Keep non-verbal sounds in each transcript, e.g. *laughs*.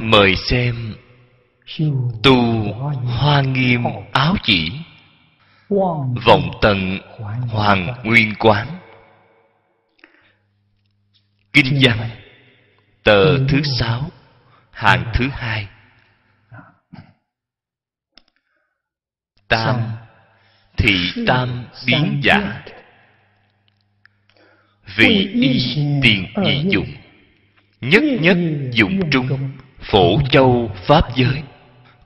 Mời xem tu hoa nghiêm áo chỉ. Vọng tận hoàng nguyên quán. Kinh văn tờ thứ sáu hàng thứ hai. Tam thị tam biến giả. vị y tiền nhị dụng nhất nhất dụng trung. phổ châu pháp giới.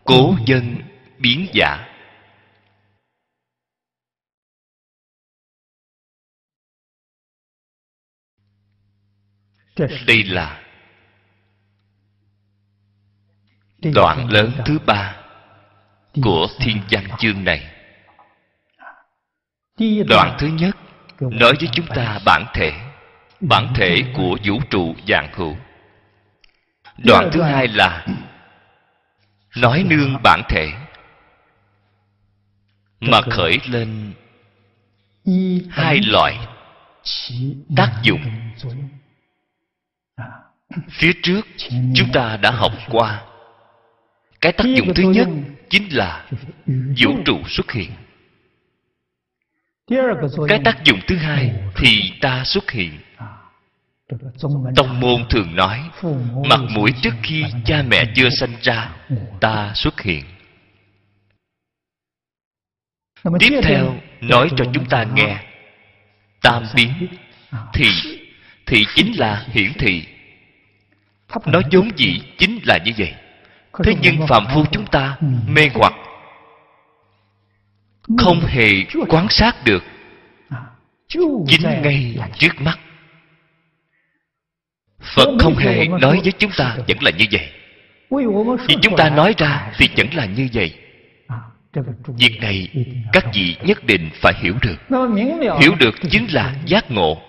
Cố dân biến giả. Đây là đoạn lớn thứ ba của thiên văn chương này. Đoạn thứ nhất nói với chúng ta bản thể bản thể của vũ trụ dạng hữu. Đoạn thứ hai là nói nương bản thể. Mà khởi lên hai loại tác dụng. Phía trước chúng ta đã học qua. Cái tác dụng thứ nhất chính là vũ trụ xuất hiện. Cái tác dụng thứ hai thì ta xuất hiện tông môn thường nói mặt mũi trước khi cha mẹ chưa sanh ra ta xuất hiện. Tiếp theo nói cho chúng ta nghe. Tam biến thì thì chính là hiển thị. Nó vốn dĩ chính là như vậy. Thế nhưng phạm phu chúng ta mê hoặc không hề quan sát được. Chính ngay trước mắt phật không hề nói với chúng ta vẫn là như vậy. Vì chúng ta nói ra thì vẫn là như vậy. Việc này các vị nhất định phải hiểu được. Hiểu được chính là giác ngộ.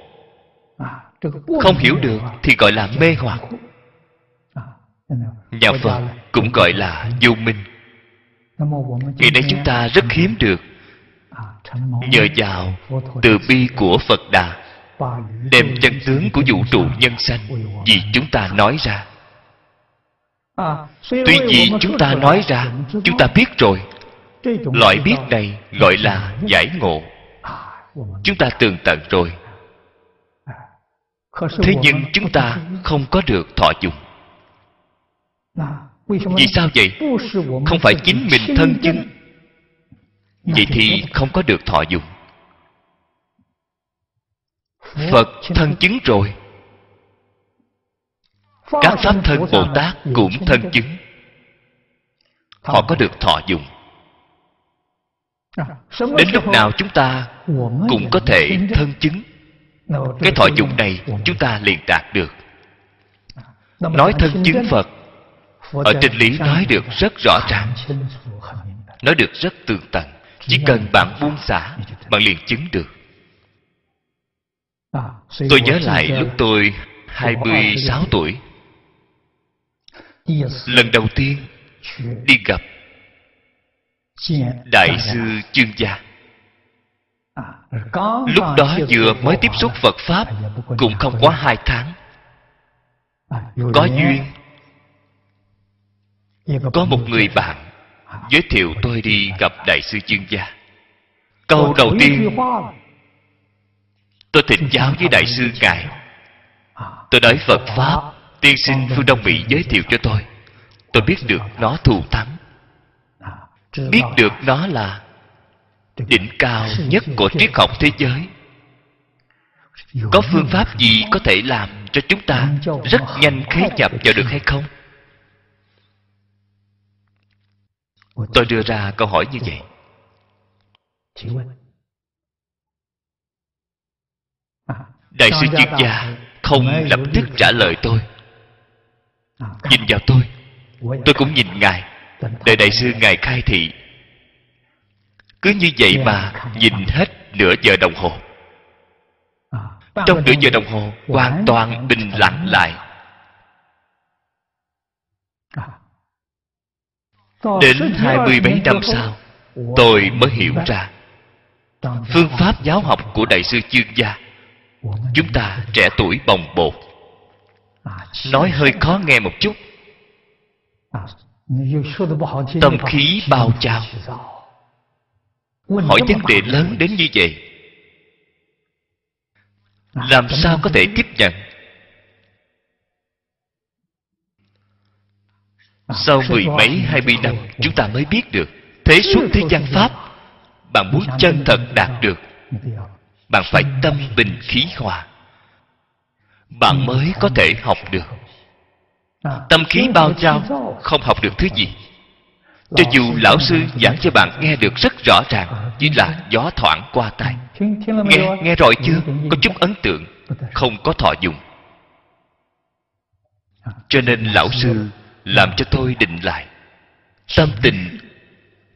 Không hiểu được thì gọi là mê hoặc. Nhà phật cũng gọi là vô minh. Ngày nay chúng ta rất hiếm được. Nhờ vào từ bi của phật đà đem chân tướng của vũ trụ nhân sanh vì chúng ta nói ra. Tuy vì chúng ta nói ra, chúng ta biết rồi. Loại biết này gọi là giải ngộ. Chúng ta tường tận rồi. Thế nhưng chúng ta không có được thọ dụng. Vì sao vậy? Không phải chính mình thân chứng vậy thì không có được thọ dụng phật thân chứng rồi. Các pháp thân bồ tát cũng thân chứng. Họ có được thọ dụng đến lúc nào chúng ta cũng có thể thân chứng. Cái thọ dụng này chúng ta liền đạt được. Nói thân chứng phật ở trên lý nói được rất rõ ràng. nói được rất tường tận. Chỉ cần bạn buông xả bạn liền chứng được tôi nhớ lại lúc tôi 26 tuổi. Lần đầu tiên đi gặp đại sư chương gia. Lúc đó vừa mới tiếp xúc phật pháp cũng không quá hai tháng. Có duyên. Có một người bạn giới thiệu tôi đi gặp đại sư chương gia. Câu đầu tiên tôi thỉnh giáo với đại sư ngài. Tôi nói phật pháp, tiên sinh phương đông mỹ giới thiệu cho tôi. Tôi biết được nó thù thắng. Biết được nó là đỉnh cao nhất của triết học thế giới. Có phương pháp gì có thể làm cho chúng ta rất nhanh khế nhập vào được hay không? Tôi đưa ra câu hỏi như vậy. Đại sư chuyên gia không lập tức trả lời tôi. Nhìn vào tôi tôi cũng nhìn ngài. đợi đại sư ngài khai thị. Cứ như vậy mà nhìn hết nửa giờ đồng hồ. Trong nửa giờ đồng hồ hoàn toàn bình lặng lại. Đến hai mươi mấy năm sau tôi mới hiểu ra phương pháp giáo học của đại sư chương gia chúng ta trẻ tuổi bồng bột. Nói hơi khó nghe một chút. Tâm khí bao trào hỏi vấn đề lớn đến như vậy, làm sao có thể tiếp nhận? Sau mười mấy, hai mươi năm, chúng ta mới biết được, thế suốt thế gian pháp, bạn muốn chân thật đạt được bạn phải tâm bình khí hòa. Bạn mới có thể học được. Tâm khí bao trao không học được thứ gì. Cho dù lão sư giảng cho bạn nghe được rất rõ ràng, chỉ là gió thoảng qua tai nghe nghe rồi chưa? Có chút ấn tượng, không có thọ dụng. Cho nên lão sư làm cho tôi định lại. Tâm tình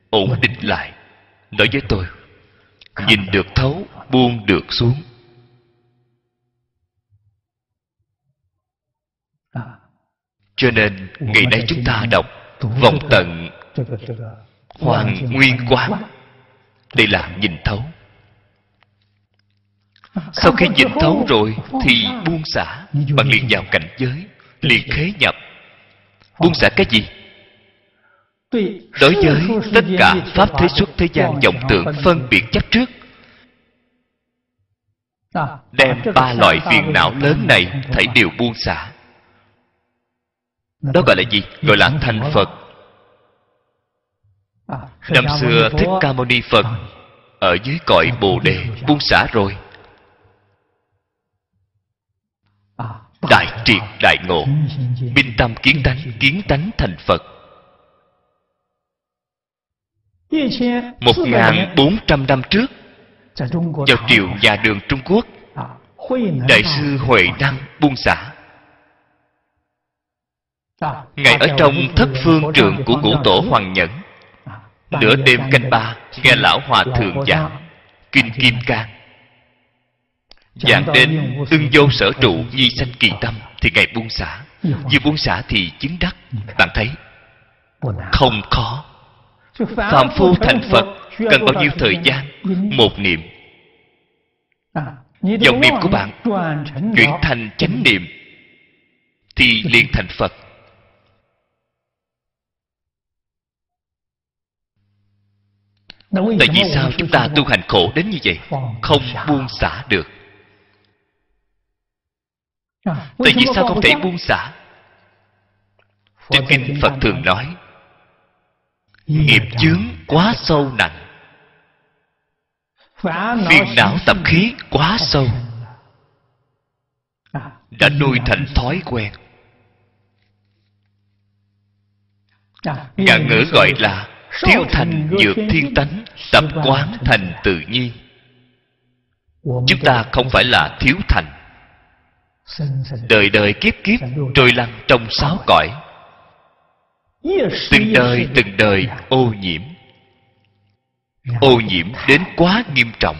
ổn định lại. Nói với tôi, nhìn được thấu buông được xuống. Cho nên ngày nay chúng ta đọc vòng tận hoàng nguyên quán đây là nhìn thấu. Sau khi nhìn thấu rồi thì buông xả bạn liền vào cảnh giới, liền khế nhập. Buông xả cái gì? Đối với tất cả pháp thế xuất thế gian vọng tượng phân biệt chấp trước đem ba loại phiền não lớn này thảy đều buông xả. Đó gọi là gì? Gọi là thành phật. Năm xưa thích ca mâu ni phật ở dưới cõi bồ đề buông xả rồi. Đại triệt đại ngộ. Minh tâm kiến tánh kiến tánh thành phật. Một ngàn bốn trăm năm trước vào triều nhà đường trung quốc đại sư huệ năng buông xả. Ngài ở trong thất phương trường của ngũ tổ hoàng nhẫn. Nửa đêm canh ba nghe lão hòa thượng giảng kinh kim cang. Giảng đến ưng vô sở trụ nhi sanh kỳ tâm thì ngài buông xả. Vừa buông xả thì chứng đắc bạn thấy? Không khó. Phạm phu thành phật cần bao nhiêu thời gian một niệm. Dòng niệm của bạn. Chuyển thành chánh niệm. Thì liền thành phật. Tại vì sao chúng ta tu hành khổ đến như vậy? Không buông xả được. Tại vì sao không thể buông xả? Trong kinh phật thường nói nghiệp chướng quá sâu nặng phiền não tập khí quá sâu. đã nuôi thành thói quen. Ngạn ngữ gọi là thiếu thành dược thiên tánh tập quán thành. tự nhiên. Chúng ta không phải là thiếu thành. đời đời kiếp kiếp trôi lăn trong sáu cõi. Từng đời từng đời ô nhiễm ô nhiễm đến quá nghiêm trọng.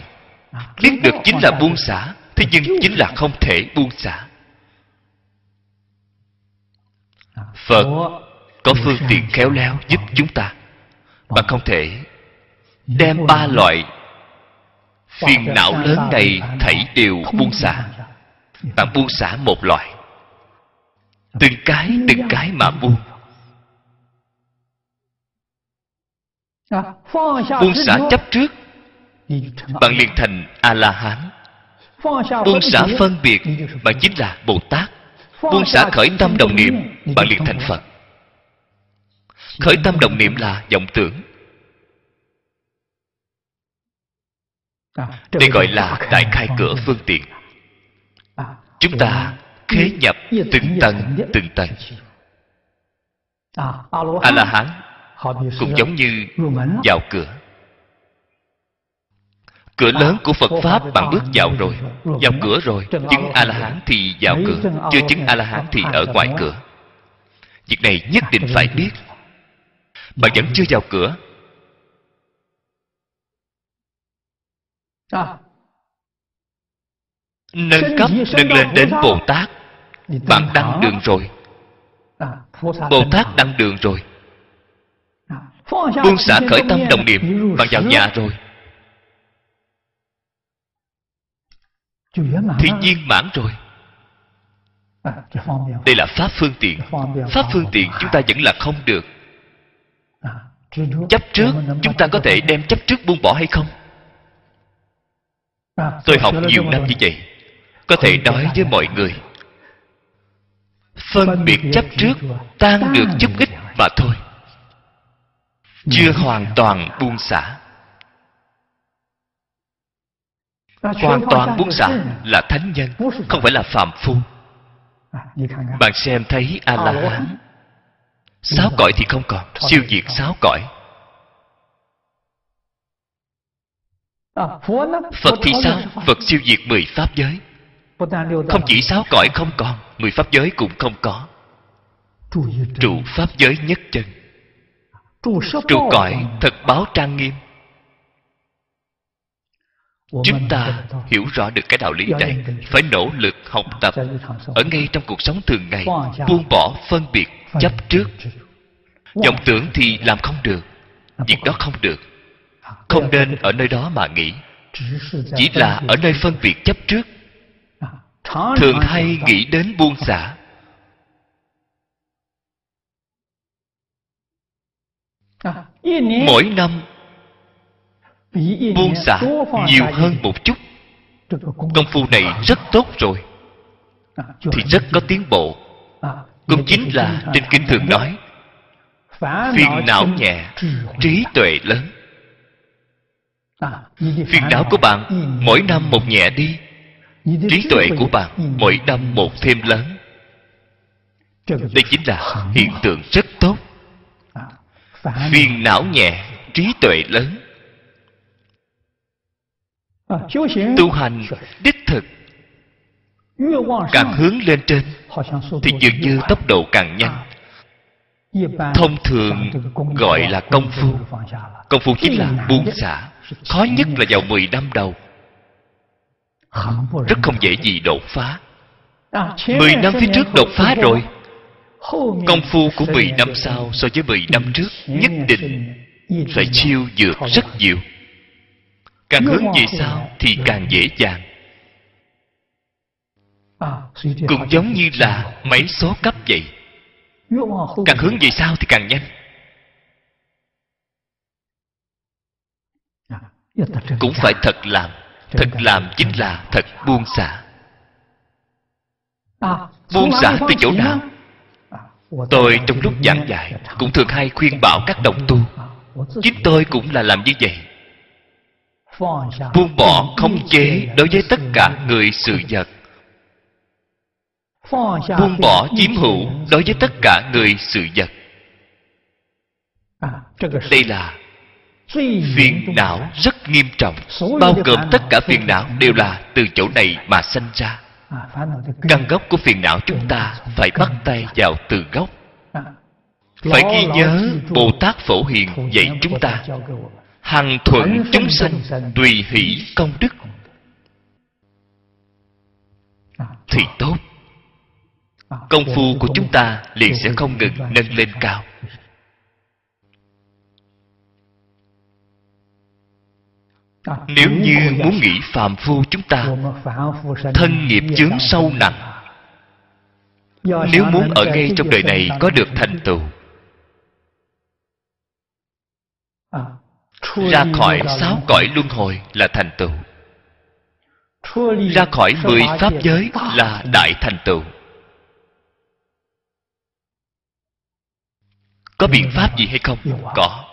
Biết được chính là buông xả thế nhưng chính là không thể buông xả. Phật có phương tiện khéo léo giúp chúng ta. Bạn không thể đem ba loại phiền não lớn này thảy đều buông xả. bạn buông xả một loại. Từng cái từng cái mà buông buông xả chấp trước. Bạn liền thành a la hán buông xả phân biệt bạn chính là bồ tát. Buông xả khởi tâm đồng niệm bạn liền thành phật. Khởi tâm đồng niệm là vọng tưởng. Đây gọi là đại khai cửa phương tiện. Chúng ta khế nhập từng tầng từng tầng. a la hán cũng giống như vào cửa. Cửa lớn của phật pháp bạn bước vào rồi. vào cửa rồi chứng a la hán thì vào cửa chưa chứng a la hán thì ở ngoài cửa. Việc này nhất định phải biết. bạn vẫn chưa vào cửa. Nâng cấp nâng lên đến bồ tát. Bạn đăng đường rồi. Bồ tát đăng đường rồi buông xả khởi tâm đồng niệm bạn vào nhà rồi. Thì viên mãn rồi. Đây là pháp phương tiện. Pháp phương tiện chúng ta vẫn là không được. Chấp trước chúng ta có thể đem chấp trước buông bỏ hay không? Tôi học nhiều năm như vậy có thể nói với mọi người phân biệt chấp trước tan được chút ít mà thôi chưa hoàn toàn buông xả. Hoàn toàn buông xả là thánh nhân không phải là phàm phu. Bạn xem thấy a la hán. Sáu cõi thì không còn siêu diệt sáu cõi. Phật thì sao? phật siêu diệt mười pháp giới. Không chỉ sáu cõi không còn mười pháp giới cũng không có. Trụ pháp giới nhất chân trụ cõi thật báo trang nghiêm. Chúng ta hiểu rõ được cái đạo lý này. phải nỗ lực học tập ở ngay trong cuộc sống thường ngày buông bỏ phân biệt chấp trước. vọng tưởng thì làm không được việc đó không được. Không nên ở nơi đó mà nghĩ. Chỉ là ở nơi phân biệt chấp trước. Thường hay nghĩ đến buông xả mỗi năm buông xả nhiều hơn một chút. Công phu này rất tốt rồi. Thì rất có tiến bộ. Cũng chính là trên kinh thường nói phiền não nhẹ trí tuệ lớn. Phiền não của bạn mỗi năm một nhẹ đi. Trí tuệ của bạn mỗi năm một thêm lớn. Đây chính là hiện tượng rất tốt phiền não nhẹ trí tuệ lớn. Tu hành đích thực. Càng hướng lên trên thì dường như tốc độ càng nhanh. Thông thường gọi là công phu. công phu chính là buông xả. khó nhất là vào 10 năm đầu. Rất không dễ gì đột phá. 10 năm phía trước đột phá rồi công phu của 10 năm sau so với 10 năm trước nhất định phải siêu dược rất nhiều. Càng hướng về sau thì càng dễ dàng. Cũng giống như là máy số cấp vậy. Càng hướng về sau thì càng nhanh. Cũng phải thật làm. Thật làm chính là thật buông xả. Buông xả từ chỗ nào? Tôi trong lúc giảng dạy, cũng thường hay khuyên bảo các đồng tu chính tôi cũng là làm như vậy. Buông bỏ không chế đối với tất cả người sự vật. Buông bỏ chiếm hữu đối với tất cả người sự vật. Đây là phiền não rất nghiêm trọng, bao gồm tất cả phiền não đều là từ chỗ này mà sanh ra căn gốc của phiền não chúng ta phải bắt tay vào từ gốc. Phải ghi nhớ bồ tát phổ hiền dạy chúng ta, hằng thuận chúng sanh tùy hỷ công đức. Thì tốt, công phu của chúng ta liền sẽ không ngừng nâng lên cao. Nếu như muốn nghĩ phàm phu chúng ta, thân nghiệp chướng sâu nặng, nếu muốn ở ngay trong đời này có được thành tựu, ra khỏi sáu cõi luân hồi là thành tựu. Ra khỏi mười pháp giới là đại thành tựu. Có biện pháp gì hay không? Có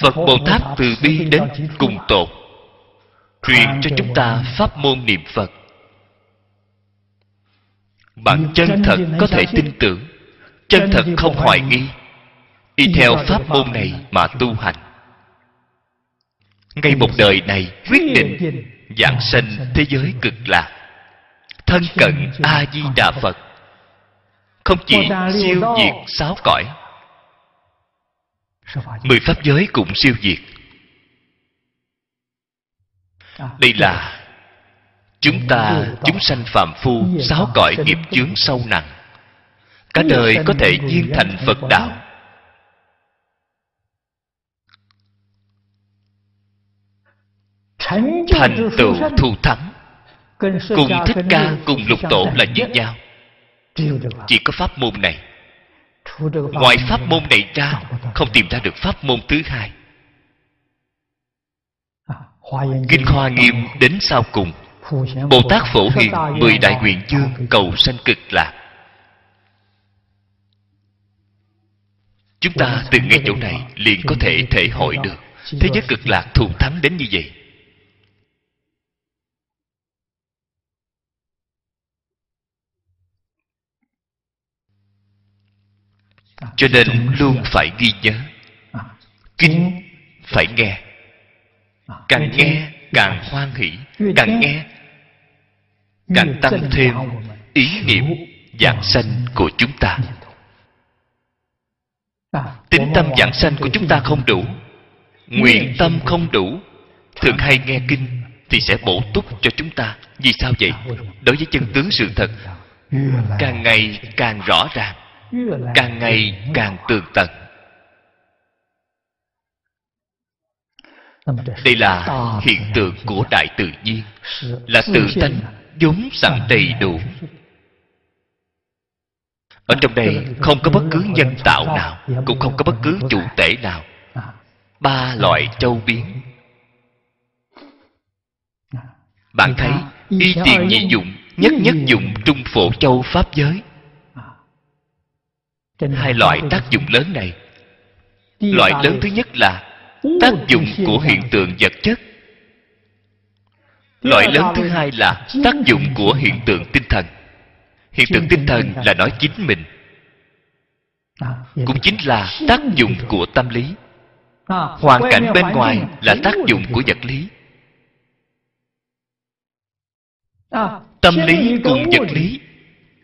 phật bồ tát từ bi đến cùng tột truyền cho chúng ta pháp môn niệm phật. Bạn chân thật có thể tin tưởng chân thật không hoài nghi. Y theo pháp môn này mà tu hành. Ngay một đời này quyết định giảng sanh thế giới cực lạc. Thân cận a di đà phật. Không chỉ siêu diệt sáu cõi mười pháp giới cũng siêu diệt đây là chúng ta chúng sanh phạm phu sáu cõi nghiệp chướng sâu nặng. Cả đời có thể viên thành phật đạo. Thành tựu thù thắng cùng thích ca cùng lục tổ là như nhau chỉ có pháp môn này ngoài pháp môn này ra không tìm ra được pháp môn thứ hai. Kinh hoa nghiêm đến sau cùng. Bồ tát phổ hiền mười đại nguyện dương cầu sanh cực lạc. Chúng ta từ ngay chỗ này liền có thể thể hội được. Thế giới cực lạc thù thắng đến như vậy cho nên luôn phải ghi nhớ. Kinh phải nghe. Càng nghe, càng hoan hỷ, càng nghe, càng tăng thêm ý niệm giảng sanh của chúng ta. Tính tâm giảng sanh của chúng ta không đủ, nguyện tâm không đủ, thường hay nghe kinh thì sẽ bổ túc cho chúng ta. Vì sao vậy? Đối với chân tướng sự thật, càng ngày càng rõ ràng càng ngày càng tường tận. Đây là hiện tượng của đại tự nhiên, là tự tánh vốn sẵn đầy đủ. Ở trong đây không có bất cứ nhân tạo nào, cũng không có bất cứ chủ thể nào. Ba loại châu biến. Bạn thấy y tiền nhị dụng, nhất nhất dụng trung phổ châu pháp giới hai loại tác dụng lớn này. Loại lớn thứ nhất là tác dụng của hiện tượng vật chất. Loại lớn thứ hai là tác dụng của hiện tượng tinh thần. Hiện tượng tinh thần là nói chính mình. Cũng chính là tác dụng của tâm lý. Hoàn cảnh bên ngoài là tác dụng của vật lý. Tâm lý cùng vật lý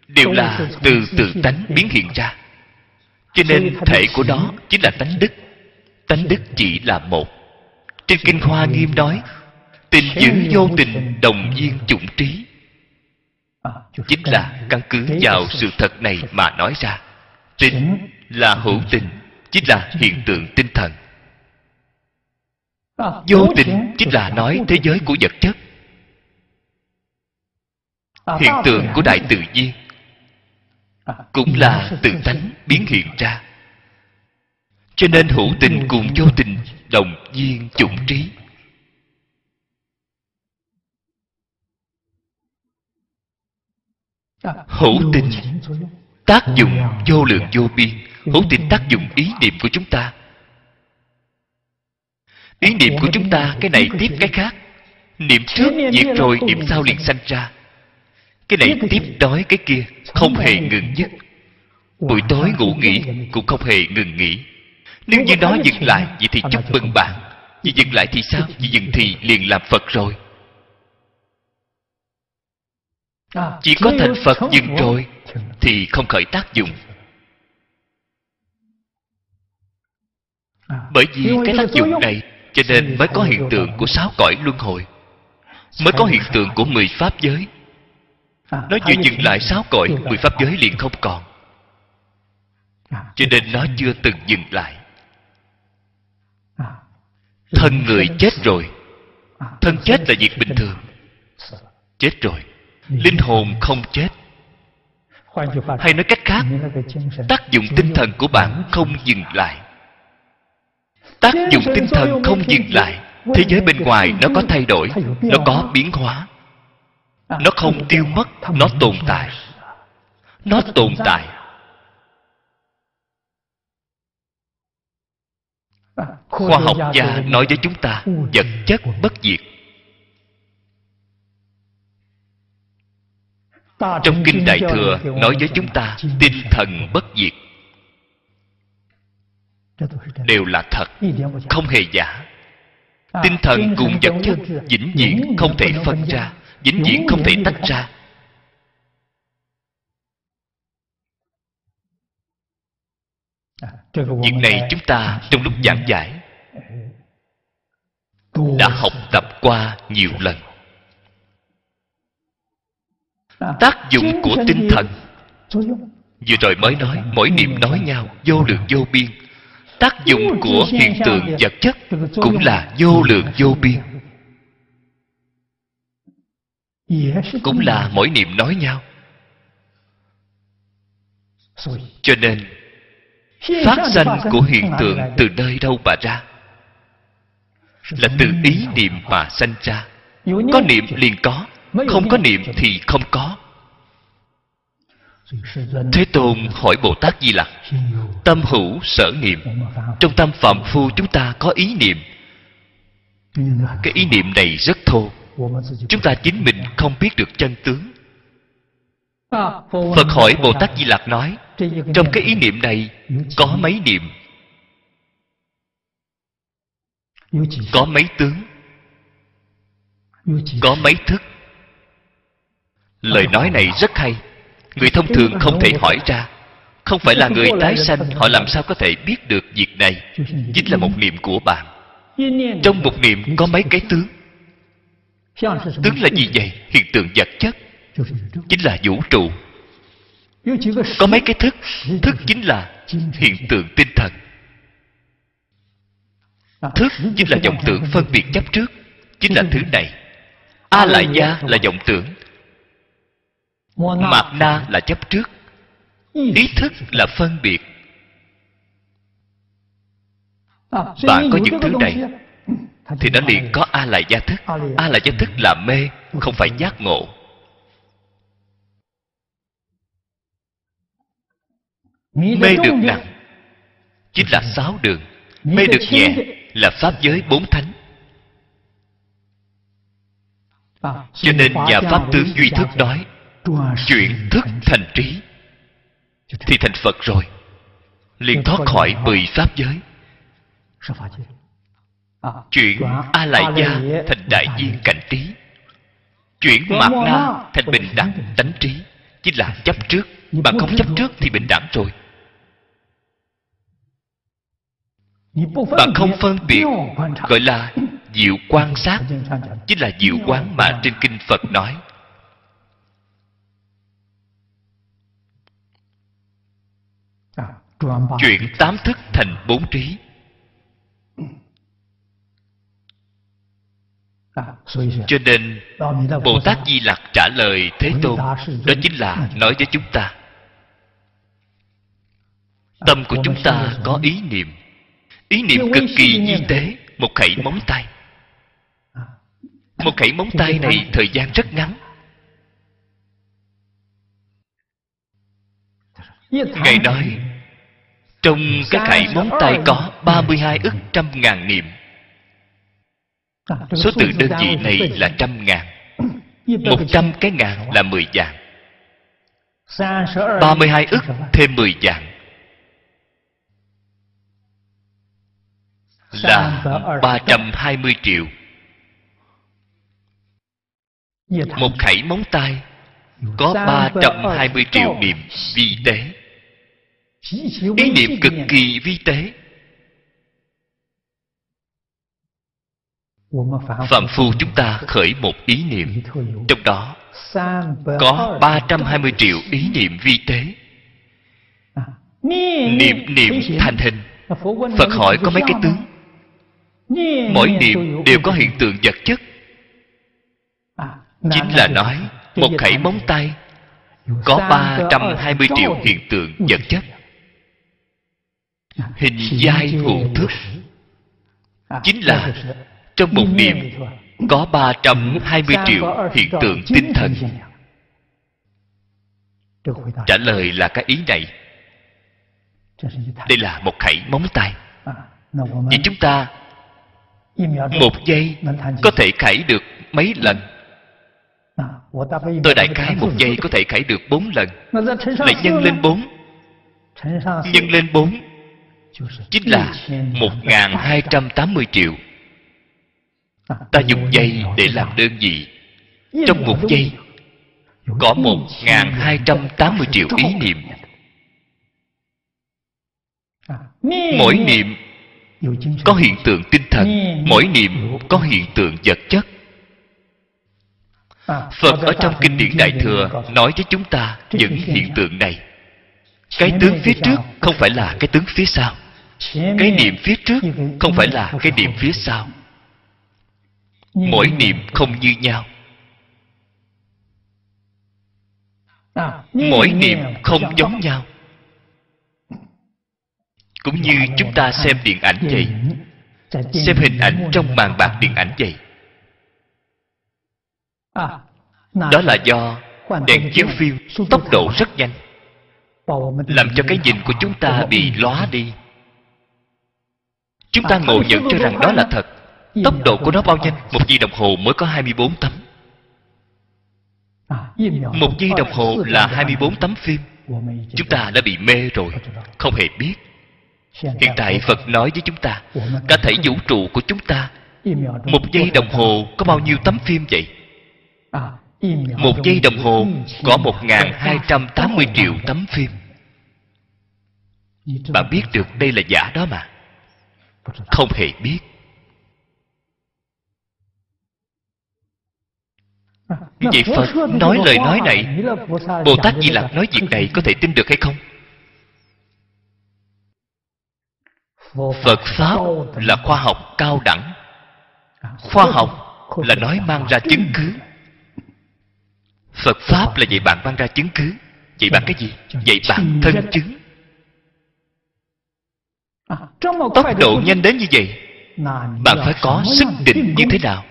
đều là từ tự tánh biến hiện ra cho nên thể của nó chính là tánh đức. Tánh đức chỉ là một. Trên kinh hoa nghiêm nói tình giữ vô tình đồng viên chủng trí. Chính là căn cứ vào sự thật này mà nói ra. Tình là hữu tình chính là hiện tượng tinh thần. Vô tình chính là nói thế giới của vật chất. Hiện tượng của đại tự nhiên cũng là tự tánh biến hiện ra. Cho nên hữu tình cùng vô tình đồng viên chủng trí. Hữu tình tác dụng vô lượng vô biên. Hữu tình tác dụng ý niệm của chúng ta. Ý niệm của chúng ta cái này tiếp cái khác. Niệm trước diệt rồi niệm sau liền sanh ra cái này tiếp đói cái kia không hề ngừng dứt buổi tối ngủ nghỉ cũng không hề ngừng nghỉ. Nếu như nó dừng lại vậy thì chúc mừng bạn. Vì dừng lại thì sao? Vì dừng thì liền làm phật rồi. Chỉ có thành phật dừng rồi thì không khởi tác dụng. Bởi vì cái tác dụng này cho nên mới có hiện tượng của sáu cõi luân hồi. Mới có hiện tượng của mười pháp giới nó vừa dừng lại sáu cõi mười pháp giới liền không còn. Cho nên nó chưa từng dừng lại. Thân người chết rồi. Thân chết là việc bình thường. Chết rồi. Linh hồn không chết. Hay nói cách khác tác dụng tinh thần của bạn không dừng lại. Tác dụng tinh thần không dừng lại. thế giới bên ngoài nó có thay đổi nó có biến hóa nó không tiêu mất nó tồn tại. nó tồn tại. Khoa học gia nói với chúng ta vật chất bất diệt. Trong kinh đại thừa nói với chúng ta tinh thần bất diệt. Đều là thật không hề giả. Tinh thần cùng vật chất vĩnh viễn không thể phân ra vĩnh viễn không thể tách ra. Việc này chúng ta trong lúc giảng giải đã học tập qua nhiều lần. Tác dụng của tinh thần. Vừa rồi mới nói mỗi niệm nói nhau vô lượng vô biên. Tác dụng của hiện tượng vật chất cũng là vô lượng vô biên cũng là mỗi niệm nói nhau. Cho nên, phát sanh của hiện tượng từ nơi đâu mà ra? Là từ ý niệm mà sanh ra. Có niệm liền có, không có niệm thì không có. Thế tôn hỏi bồ tát di lặc, tâm hữu sở niệm, trong tâm phạm phu chúng ta có ý niệm? Cái ý niệm này rất thô chúng ta chính mình không biết được chân tướng. Phật hỏi bồ tát di lặc nói, trong cái ý niệm này có mấy niệm? Có mấy tướng? Có mấy thức? Lời nói này rất hay. Người thông thường không thể hỏi ra. Không phải là người tái sanh, họ làm sao có thể biết được việc này? Chính là một niệm của bạn. Trong một niệm có mấy cái tướng? Tướng là gì vậy? Hiện tượng vật chất. Chính là vũ trụ. Có mấy cái thức? thức chính là hiện tượng tinh thần. Thức chính là vọng tưởng phân biệt chấp trước. Chính là thứ này. a lại gia là vọng tưởng. Mạt na là chấp trước. Ý thức là phân biệt. Bạn có những thứ này thì nó liền có a lại gia thức. A lại gia thức là mê, không phải giác ngộ. Mê được nặng, chính là sáu đường. Mê được nhẹ, là pháp giới bốn thánh. Cho nên nhà pháp tướng duy thức nói, chuyển thức thành trí. Thì thành phật rồi, liền thoát khỏi mười pháp giới chuyển a lại gia thành đại viên cảnh trí. chuyển mạt na thành bình đẳng tánh trí chính là chấp trước. Bạn không chấp trước thì bình đẳng rồi bạn không phân biệt gọi là diệu quan sát chính là diệu quán mà trên kinh phật nói. Chuyển tám thức thành bốn trí cho nên bồ tát di lặc trả lời thế tôn đó chính là nói với chúng ta. Tâm của chúng ta có ý niệm. Ý niệm cực kỳ di tế một khẩy móng tay. Một khẩy móng tay này thời gian rất ngắn. Ngài nói trong cái khẩy móng tay có 32 ức trăm ngàn niệm Số từ đơn vị này là trăm ngàn. Một trăm cái ngàn là mười vạn Ba mươi hai ức thêm mười vạn Là ba trăm hai mươi triệu. Một khẩy móng tay Có ba trăm hai mươi triệu niệm vi tế. Ý niệm cực kỳ vi tế. Phạm phu chúng ta khởi một ý niệm. Trong đó có 320 triệu ý niệm vi tế. Niệm niệm thành hình. Phật hỏi có mấy cái tướng? Mỗi niệm đều có hiện tượng vật chất. Chính là nói Một khẩy móng tay Có 320 triệu hiện tượng vật chất. Hình giai hữu thức. Chính là trong một niệm có 320 triệu hiện tượng tinh thần. trả lời là cái ý này. Đây là một khẩy móng tay. Vậy chúng ta một giây có thể khẩy được mấy lần? Tôi đại khái một giây có thể khẩy được bốn lần. Lại nhân lên bốn. Nhân lên bốn. Chính là một ngàn hai trăm tám mươi triệu ta dùng dây để làm đơn vị. Trong một giây, có một ngàn hai trăm tám mươi triệu ý niệm. Mỗi niệm có hiện tượng tinh thần, mỗi niệm có hiện tượng vật chất. Phật ở trong kinh điển đại thừa nói với chúng ta những hiện tượng này. Cái tướng phía trước không phải là cái tướng phía sau. Cái niệm phía trước không phải là cái niệm phía sau mỗi niệm không như nhau. Mỗi niệm không giống nhau. Cũng như chúng ta xem điện ảnh vậy. Xem hình ảnh trong màn bạc điện ảnh vậy. Đó là do đèn chiếu phim tốc độ rất nhanh, làm cho cái nhìn của chúng ta bị lóa đi. Chúng ta ngộ nhận cho rằng đó là thật tốc độ của nó bao nhanh? Một giây đồng hồ mới có 24 tấm. Một giây đồng hồ là 24 tấm phim. chúng ta đã bị mê rồi không hề biết. Hiện tại phật nói với chúng ta cả thể vũ trụ của chúng ta. Một giây đồng hồ có bao nhiêu tấm phim vậy? Một giây đồng hồ có một hai trăm tám mươi triệu tấm phim. Bạn biết được đây là giả đó mà. Không hề biết vậy phật nói lời nói này bồ tát di lặc nói việc này có thể tin được hay không? Phật pháp là khoa học cao đẳng. Khoa học là nói mang ra chứng cứ. Phật pháp là dạy bạn mang ra chứng cứ. Dạy bạn cái gì? dạy bạn thân chứng. Tốc độ nhanh đến như vậy bạn phải có sức định như thế nào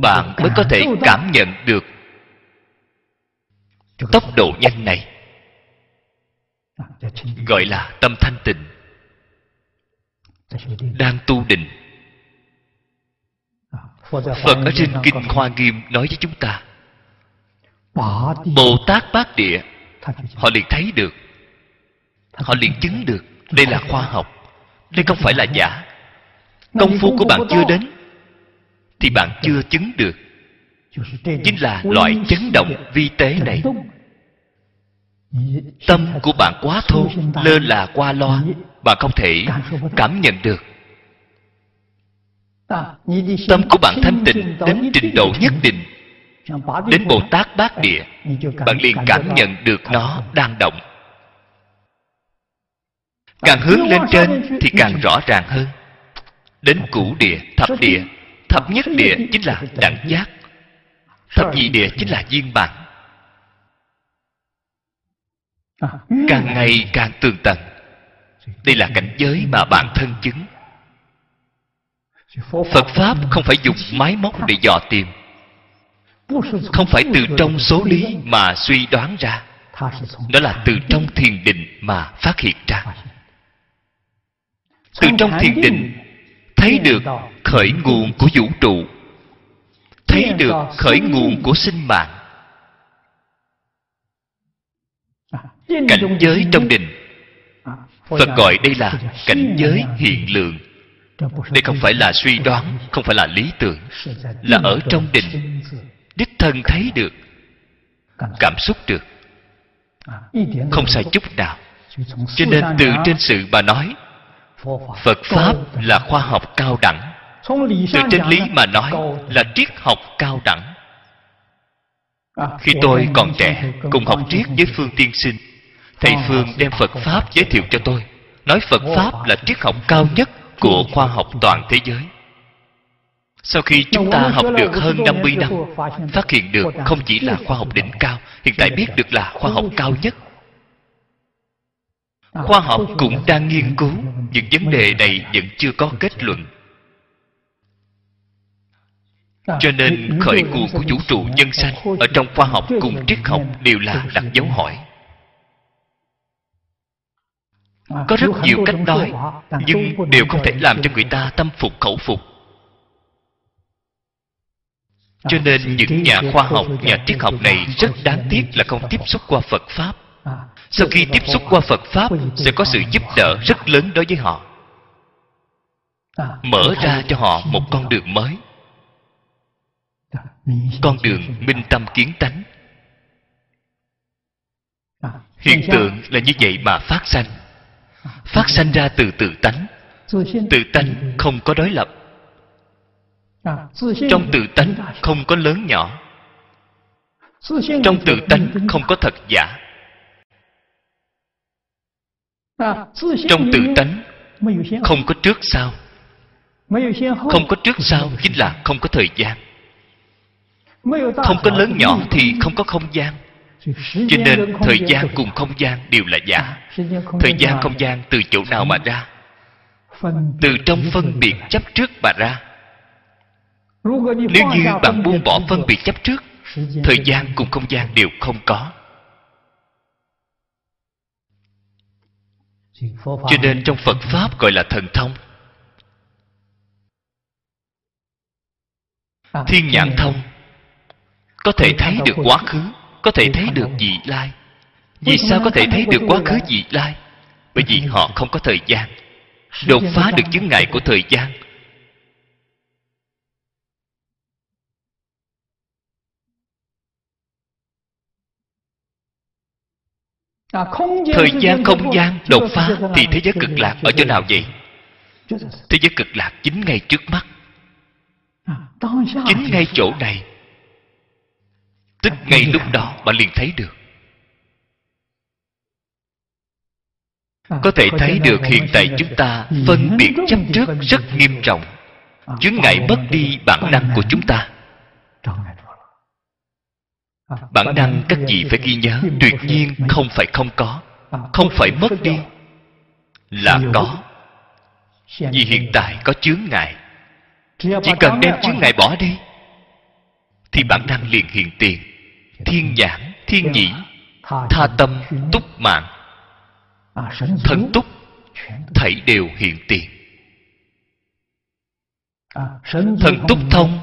bạn mới có thể cảm nhận được tốc độ nhanh này. Gọi là tâm thanh tịnh. Đang tu định. Phật ở trên kinh hoa nghiêm nói với chúng ta bồ tát bát địa họ liền thấy được họ liền chứng được đây là khoa học đây không phải là giả. Công phu của bạn chưa đến thì bạn chưa chứng được. Chính là loại chấn động vi tế này. Tâm của bạn quá thô, lơ là qua loa, bạn không thể cảm nhận được. Tâm của bạn thanh tịnh đến trình độ nhất định. Đến bồ tát bát địa, bạn liền cảm nhận được nó đang động. Càng hướng lên trên thì càng rõ ràng hơn. Đến cũ địa, thập địa thập nhất địa *laughs* chính là đẳng giác. Thập nhị địa chính là viên bản càng ngày càng tường tận. Đây là cảnh giới mà bạn thân chứng. Phật pháp không phải dùng máy móc để dò tìm. Không phải từ trong số lý mà suy đoán ra. Đó là từ trong thiền định mà phát hiện ra. Từ trong thiền định thấy được khởi nguồn của vũ trụ. Thấy được khởi nguồn của sinh mạng. Cảnh giới trong định phật gọi đây là cảnh giới hiện lượng đây không phải là suy đoán không phải là lý tưởng là ở trong định đích thân thấy được cảm xúc được. Không sai chút nào. Cho nên từ trên sự mà nói phật. Pháp là khoa học cao đẳng từ trên lý mà nói là triết học cao đẳng. Khi tôi còn trẻ cùng học triết với phương tiên sinh thầy phương đem phật pháp giới thiệu cho tôi. Nói phật pháp là triết học cao nhất của khoa học toàn thế giới. Sau khi chúng ta học được hơn 50 năm Phát hiện được không chỉ là khoa học đỉnh cao Hiện tại biết được là khoa học cao nhất. Khoa học cũng đang nghiên cứu Những vấn đề này vẫn chưa có kết luận Cho nên khởi nguồn của vũ trụ nhân sanh Ở trong khoa học cùng triết học đều là đặt dấu hỏi. Có rất nhiều cách nói nhưng đều không thể làm cho người ta tâm phục khẩu phục. Cho nên những nhà khoa học nhà triết học này rất đáng tiếc là không tiếp xúc qua phật pháp. Sau khi tiếp xúc qua phật pháp sẽ có sự giúp đỡ rất lớn đối với họ. Mở ra cho họ một con đường mới con đường minh tâm kiến tánh. Hiện tượng là như vậy mà phát sanh. Phát sanh ra từ tự tánh. Tự tánh không có đối lập. Trong tự tánh không có lớn nhỏ. Trong tự tánh không có thật giả. Trong tự tánh không có trước sau. Không có trước sau chính là không có thời gian không có lớn nhỏ thì không có không gian. Cho nên thời gian cùng không gian đều là giả. Thời gian không gian từ chỗ nào mà ra? Từ trong phân biệt chấp trước mà ra. Nếu như bạn buông bỏ phân biệt chấp trước, thời gian cùng không gian đều không có. Cho nên trong phật pháp gọi là thần thông. Thiên nhãn thông có thể thấy được quá khứ có thể thấy được vị lai. Vì sao có thể thấy được quá khứ vị lai? Bởi vì họ không có thời gian đột phá được chứng ngại của thời gian. Thời gian không gian đột phá thì thế giới cực lạc ở chỗ nào vậy? Thế giới cực lạc chính ngay trước mắt. Chính ngay chỗ này tức ngay lúc đó bạn liền thấy được. Có thể thấy được hiện tại chúng ta phân biệt chấp trước rất nghiêm trọng. Chứng ngại mất đi bản năng của chúng ta. bản năng các vị phải ghi nhớ tuyệt nhiên không phải không có không phải mất đi là có. vì hiện tại có chướng ngại. Chỉ cần đem chướng ngại bỏ đi thì bản năng liền hiện tiền thiên nhãn thiên nhĩ tha tâm, túc mạng, thần túc, thảy đều hiện tiền. Thần túc thông,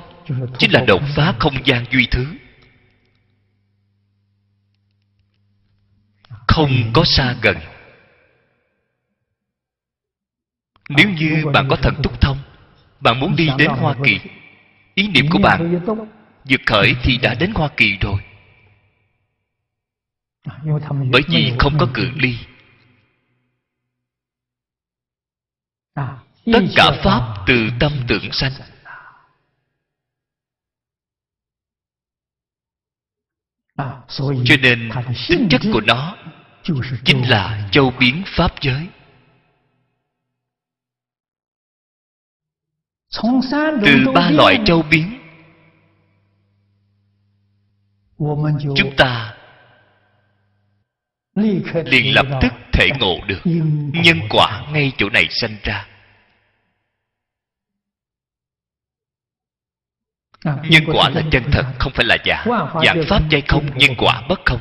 chính là đột phá không gian duy thứ. Không có xa gần. Nếu như bạn có thần túc thông, bạn muốn đi đến hoa kỳ, ý niệm của bạn vượt khởi thì đã đến hoa kỳ rồi bởi vì không có cự ly. Tất cả pháp từ tâm tưởng sanh. cho nên tính chất của nó chính là châu biến pháp giới. từ ba loại châu biến chúng ta liền lập tức thể ngộ được nhân quả ngay chỗ này sanh ra. Nhân quả là chân thật, không phải là giả. Dạng pháp giai không nhân quả bất không.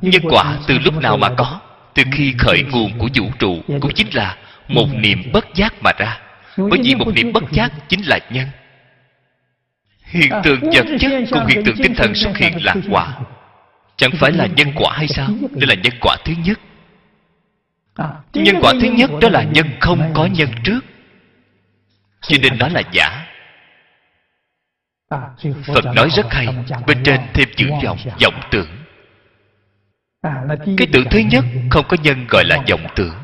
Nhân quả từ lúc nào mà có, từ khi khởi nguồn của vũ trụ cũng chính là một niệm bất giác mà ra. Bởi vì một niệm bất giác chính là nhân. Hiện tượng vật chất cùng hiện tượng tinh thần xuất hiện là quả chẳng phải là nhân quả hay sao? Đây là nhân quả thứ nhất. Nhân quả thứ nhất đó là nhân không có nhân trước. Cho nên nó là giả. Phật nói rất hay, bên trên thêm chữ vọng vọng tưởng. Cái tưởng thứ nhất không có nhân gọi là vọng tưởng.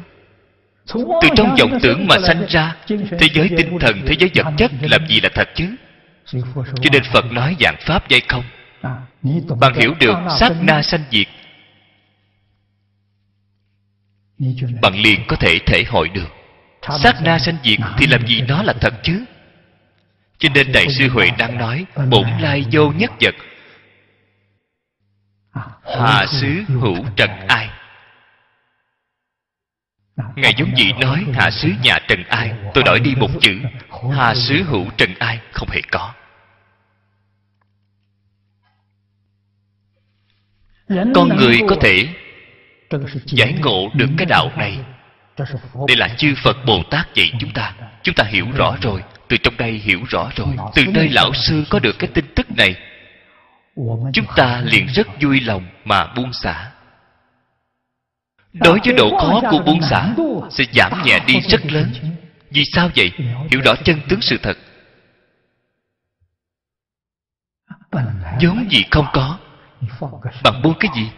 Từ trong vọng tưởng mà sanh ra, thế giới tinh thần, thế giới vật chất làm gì là thật chứ? Cho nên phật nói dạng pháp dây không? Bạn hiểu được sát na sanh diệt. Bạn liền có thể thể hội được. Sát na sanh diệt thì làm gì nó là thật chứ? Cho nên đại sư huệ đang nói bổn lai vô nhất vật. Hà xứ hữu trần ai? Ngài giống vị nói hạ xứ nhà trần ai? Tôi đổi đi một chữ. Hà xứ hữu trần ai? Không hề có con người có thể giải ngộ được cái đạo này. Đây là chư phật bồ tát dạy chúng ta. Chúng ta hiểu rõ rồi. Từ trong đây hiểu rõ rồi. Từ nơi lão sư có được cái tin tức này. Chúng ta liền rất vui lòng mà buông xả. Đối với độ khó của buông xả sẽ giảm nhẹ đi rất lớn. vì sao vậy? Hiểu rõ chân tướng sự thật. Vốn gì không có bạn buông cái gì?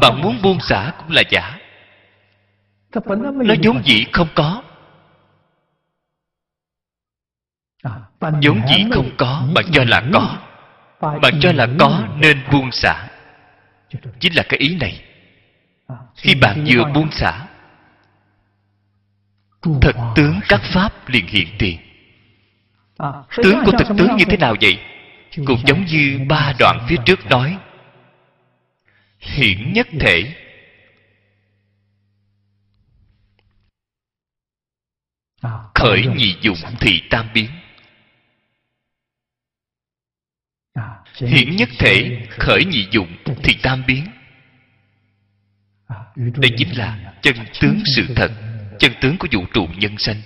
bạn muốn buông xả cũng là giả. Nó vốn dĩ không có. Vốn dĩ không có bạn cho là có. bạn cho là có nên buông xả. Chính là cái ý này. Khi bạn vừa buông xả thật tướng các pháp liền hiện tiền. Tướng của thực tướng như thế nào vậy cũng giống như ba đoạn phía trước nói. hiển nhất thể. Khởi nhị dụng thì tam biến. Hiển nhất thể khởi nhị dụng thì tam biến. Đây chính là chân tướng sự thật chân tướng của vũ trụ nhân sanh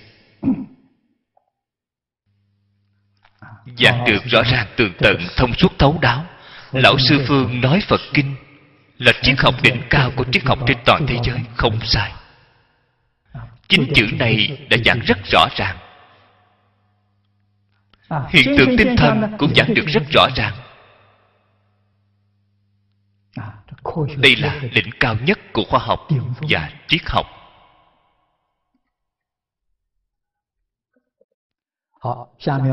giảng được rõ ràng tường tận thông suốt thấu đáo. Lão sư phương nói phật kinh là triết học đỉnh cao của triết học trên toàn thế giới, không sai. Chính chữ này đã giảng rất rõ ràng. Hiện tượng tinh thần cũng giảng được rất rõ ràng. Đây là đỉnh cao nhất của khoa học và triết học.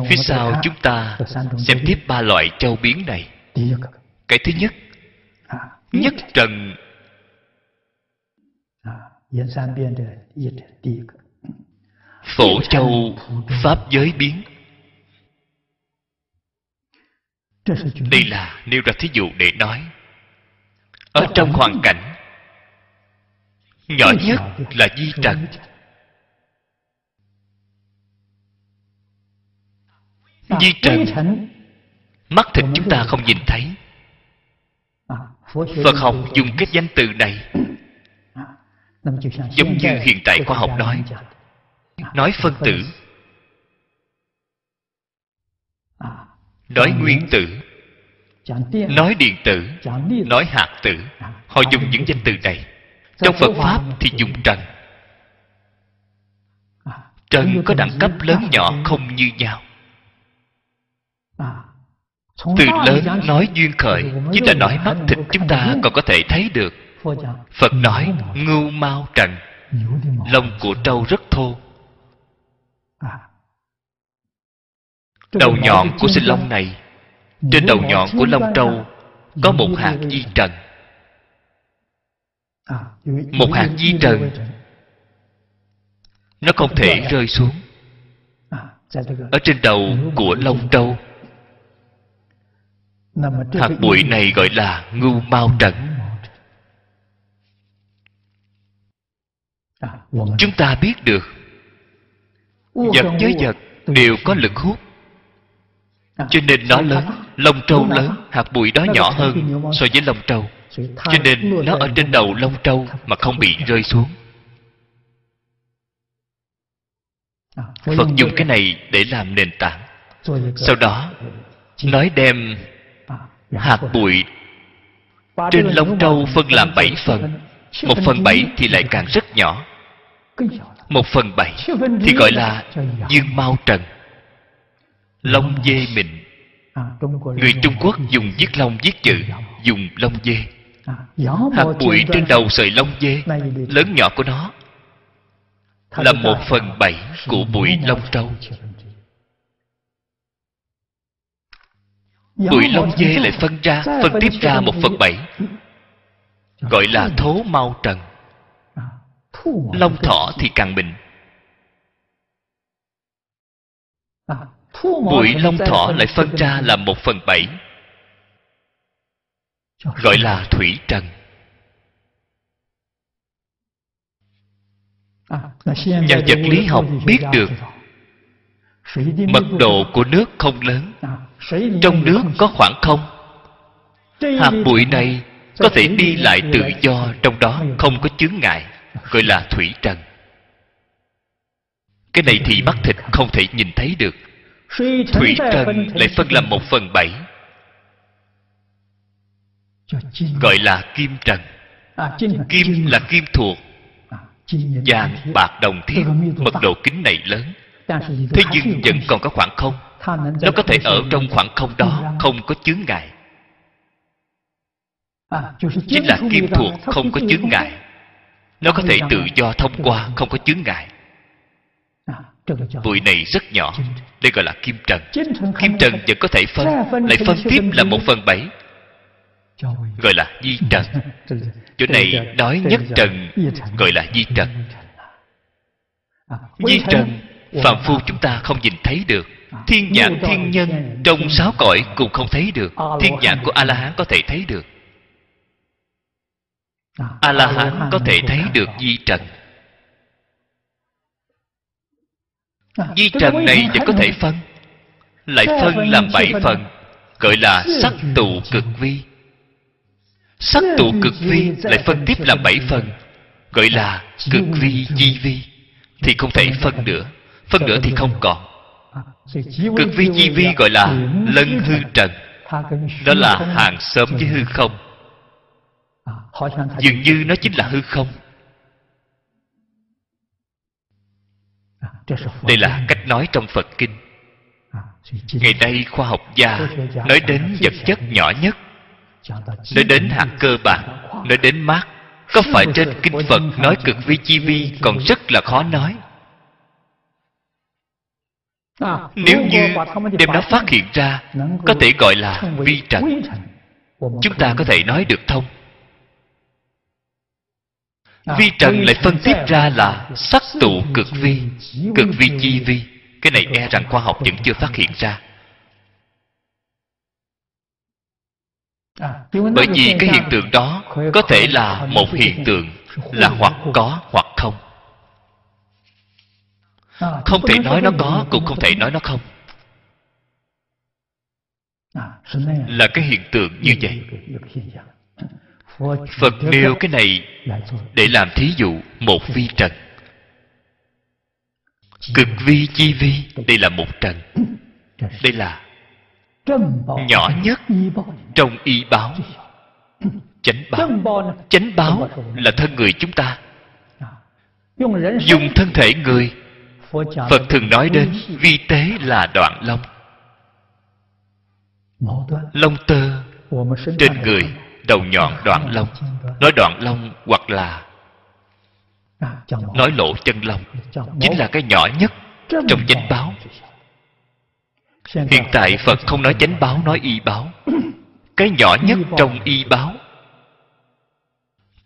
Phía sau chúng ta xem tiếp ba loại châu biến này. Cái thứ nhất nhất trần. Phổ châu pháp giới biến. Đây là nêu ra thí dụ để nói. Ở trong hoàn cảnh nhỏ nhất là di trần di trần mắt thịt chúng ta không nhìn thấy. Phật học dùng cái danh từ này giống như hiện tại khoa học nói. Nói phân tử. Nói nguyên tử. Nói điện tử. Nói hạt tử. Họ dùng những danh từ này. Trong phật pháp thì dùng trần. Trần có đẳng cấp lớn nhỏ không như nhau từ lớn nói duyên khởi chính là nói mắt thịt chúng ta còn có thể thấy được. Phật nói ngưu mau trần lông của trâu rất thô. Đầu nhọn của sinh lông này trên đầu nhọn của lông trâu có một hạt di trần. một hạt di trần. nó không thể rơi xuống. Ở trên đầu của lông trâu hạt bụi này gọi là ngưu mau trần. Chúng ta biết được vật với vật đều có lực hút. Cho nên nó lớn lông trâu lớn hạt bụi đó nhỏ hơn so với lông trâu. Cho nên nó ở trên đầu lông trâu mà không bị rơi xuống. Phật dùng cái này để làm nền tảng. Sau đó nói đem hạt bụi. Trên lông trâu phân làm bảy phần, một phần bảy thì lại càng rất nhỏ. Một phần bảy thì gọi là dương mau trần. Lông dê mịn. Người trung quốc dùng viết lông viết chữ, dùng lông dê. Hạt bụi trên đầu sợi lông dê, lớn nhỏ của nó, là một phần bảy của bụi lông trâu. Bụi lông dê lại phân ra phân tiếp ra một phần bảy. Gọi là thố mau trần. Lông thỏ thì càng mịn bụi lông thỏ lại phân ra là một phần bảy. Gọi là thủy trần. Nhà vật lý học biết được mật độ của nước không lớn. Trong nước có khoảng không. Hạt bụi này có thể đi lại tự do trong đó, không có chướng ngại, gọi là thủy trần. Cái này thì mắt thịt không thể nhìn thấy được. Thủy trần lại phân làm một phần bảy, gọi là kim trần. Kim là kim thuộc. Vàng, bạc, đồng, thiết, mật độ kính này lớn thế nhưng vẫn còn có khoảng không. Nó có thể ở trong khoảng không đó không có chướng ngại. Chính là kim thuộc không có chướng ngại. nó có thể tự do thông qua không có chướng ngại. Bụi này rất nhỏ đây gọi là kim trần. Kim trần vẫn có thể phân lại phân tiếp là một phần bảy. Gọi là di trần. *laughs* Chỗ này nói nhất trần gọi là di trần. Di trần phạm phu chúng ta không nhìn thấy được. Thiên nhãn thiên nhân trong sáu cõi cũng không thấy được. Thiên nhãn của a la hán có thể thấy được. A la hán có thể thấy được di trần. Di trần này vẫn có thể phân lại phân làm bảy phần gọi là sắc tụ cực vi. Sắc tụ cực vi lại phân tiếp làm bảy phần gọi là cực vi di vi thì không thể phân nữa phân nữa thì không còn. Cực vi chi vi gọi là lân hư trần. Đó là hàng sớm với hư không. Dường như nó chính là hư không. Đây là cách nói trong phật kinh. Ngày nay khoa học gia nói đến vật chất nhỏ nhất, nói đến hạt cơ bản, nói đến mát. Có phải trên kinh phật nói cực vi chi vi còn rất là khó nói? Nếu như đem nó phát hiện ra có thể gọi là vi trần. chúng ta có thể nói được thông vi trần lại phân tiếp ra là sắc tụ cực vi cực vi chi vi. Cái này e rằng khoa học vẫn chưa phát hiện ra. Bởi vì cái hiện tượng đó có thể là một hiện tượng là hoặc có hoặc không không thể nói nó có cũng không thể nói nó không. Là cái hiện tượng như vậy. phật nêu cái này để làm thí dụ một vi trần. Cực vi chi vi đây là một trần. Đây là nhỏ nhất trong y báo. Chánh báo. Chánh báo là thân người chúng ta. Dùng thân thể người phật thường nói đến vi tế là đoạn long lông tơ trên người, đầu nhọn đoạn long nói đoạn long hoặc là nói lộ chân long chính là cái nhỏ nhất trong chánh báo. Hiện tại phật không nói chánh báo, nói y báo. Cái nhỏ nhất trong y báo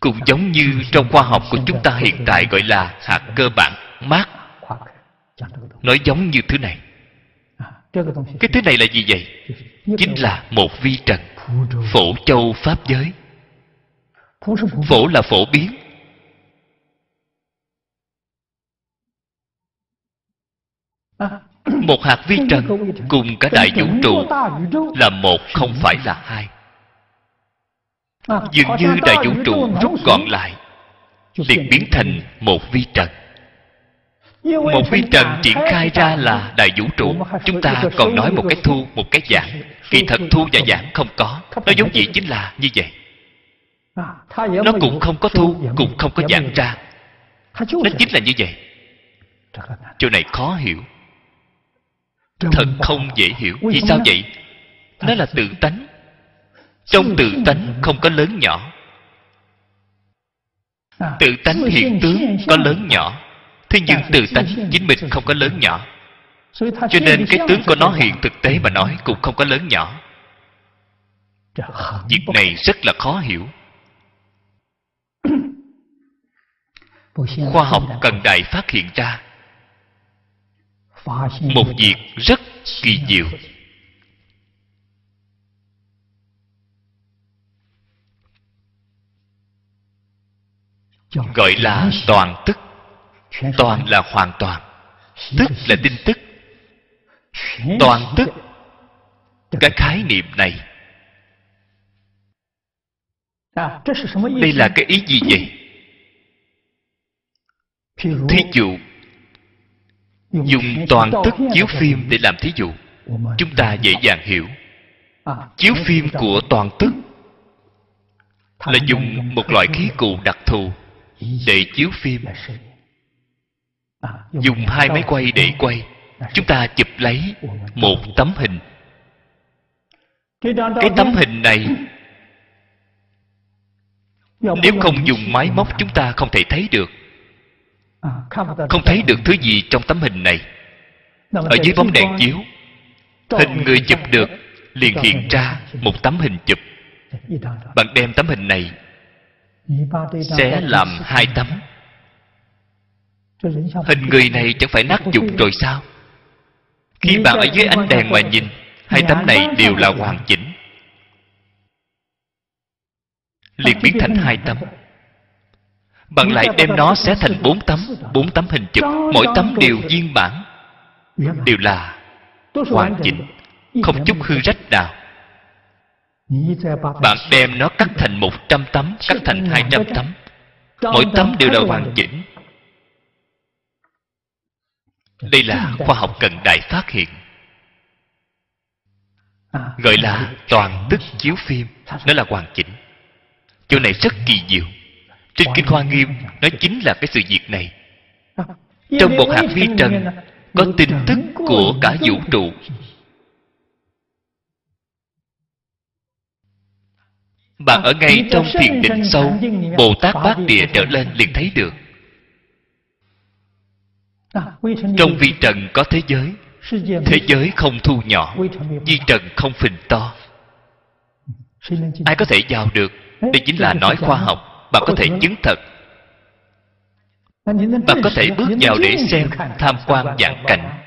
cũng giống như trong khoa học của chúng ta hiện tại, gọi là hạt cơ bản, mát nói giống như thứ này. Cái thứ này là gì vậy? Chính là một vi trần. Phổ châu pháp giới. Phổ là phổ biến. Một hạt vi trần cùng cả đại vũ trụ là một không phải là hai. Dường như đại vũ trụ rút gọn lại liền biến thành một vi trần một phi trần triển khai ra là đại vũ trụ. Chúng ta còn nói một cái thu, một cái giảng kỳ thật thu và giảng không có. Nó giống vậy chính là như vậy. Nó cũng không có thu, cũng không có giảng ra. Nó chính là như vậy. Chỗ này khó hiểu. Thật không dễ hiểu. Vì sao vậy? Nó là tự tánh. Trong tự tánh không có lớn nhỏ. Tự tánh hiện tướng có lớn nhỏ thế nhưng tự tánh chính mình không có lớn nhỏ. cho nên cái tướng của nó hiện thực tế mà nói cũng không có lớn nhỏ. Việc này rất là khó hiểu. *clears throat* Khoa học cần đại phát hiện ra. Một việc rất kỳ diệu. gọi là toàn tức toàn là hoàn toàn tức là tin tức. Toàn tức. Cái khái niệm này. Đây là cái ý gì vậy? Thí dụ dùng toàn tức chiếu phim để làm thí dụ. Chúng ta dễ dàng hiểu. Chiếu phim của toàn tức là dùng một loại khí cụ đặc thù để chiếu phim dùng hai máy quay để quay chúng ta chụp lấy một tấm hình cái tấm hình này nếu không dùng máy móc chúng ta không thể thấy được không thấy được thứ gì trong tấm hình này ở dưới bóng đèn chiếu hình người chụp được liền hiện ra một tấm hình chụp bạn đem tấm hình này sẽ làm hai tấm hình người này chẳng phải nát dục rồi sao? Khi bạn ở dưới ánh đèn mà nhìn hai tấm này đều là hoàn chỉnh. Liền biến thành hai tấm. bạn lại đem nó xé thành bốn tấm bốn tấm hình chụp. Mỗi tấm đều viên bản đều là hoàn chỉnh không chút hư rách nào. Bạn đem nó cắt thành một trăm tấm cắt thành hai trăm tấm. mỗi tấm đều là hoàn chỉnh đây là khoa học cận đại phát hiện. Gọi là toàn tức chiếu phim. Nó là hoàn chỉnh. Chỗ này rất kỳ diệu. Trên kinh hoa nghiêm, nó chính là cái sự việc này. Trong một hạt vi trần, có tin tức của cả vũ trụ. Bạn ở ngay trong thiền định sâu, bồ tát bát địa trở lên liền thấy được trong vi trần có thế giới thế giới không thu nhỏ vi trần không phình to. Ai có thể vào được? Đây chính là nói khoa học. Bạn có thể chứng thật. Bạn có thể bước vào để xem tham quan dạng cảnh.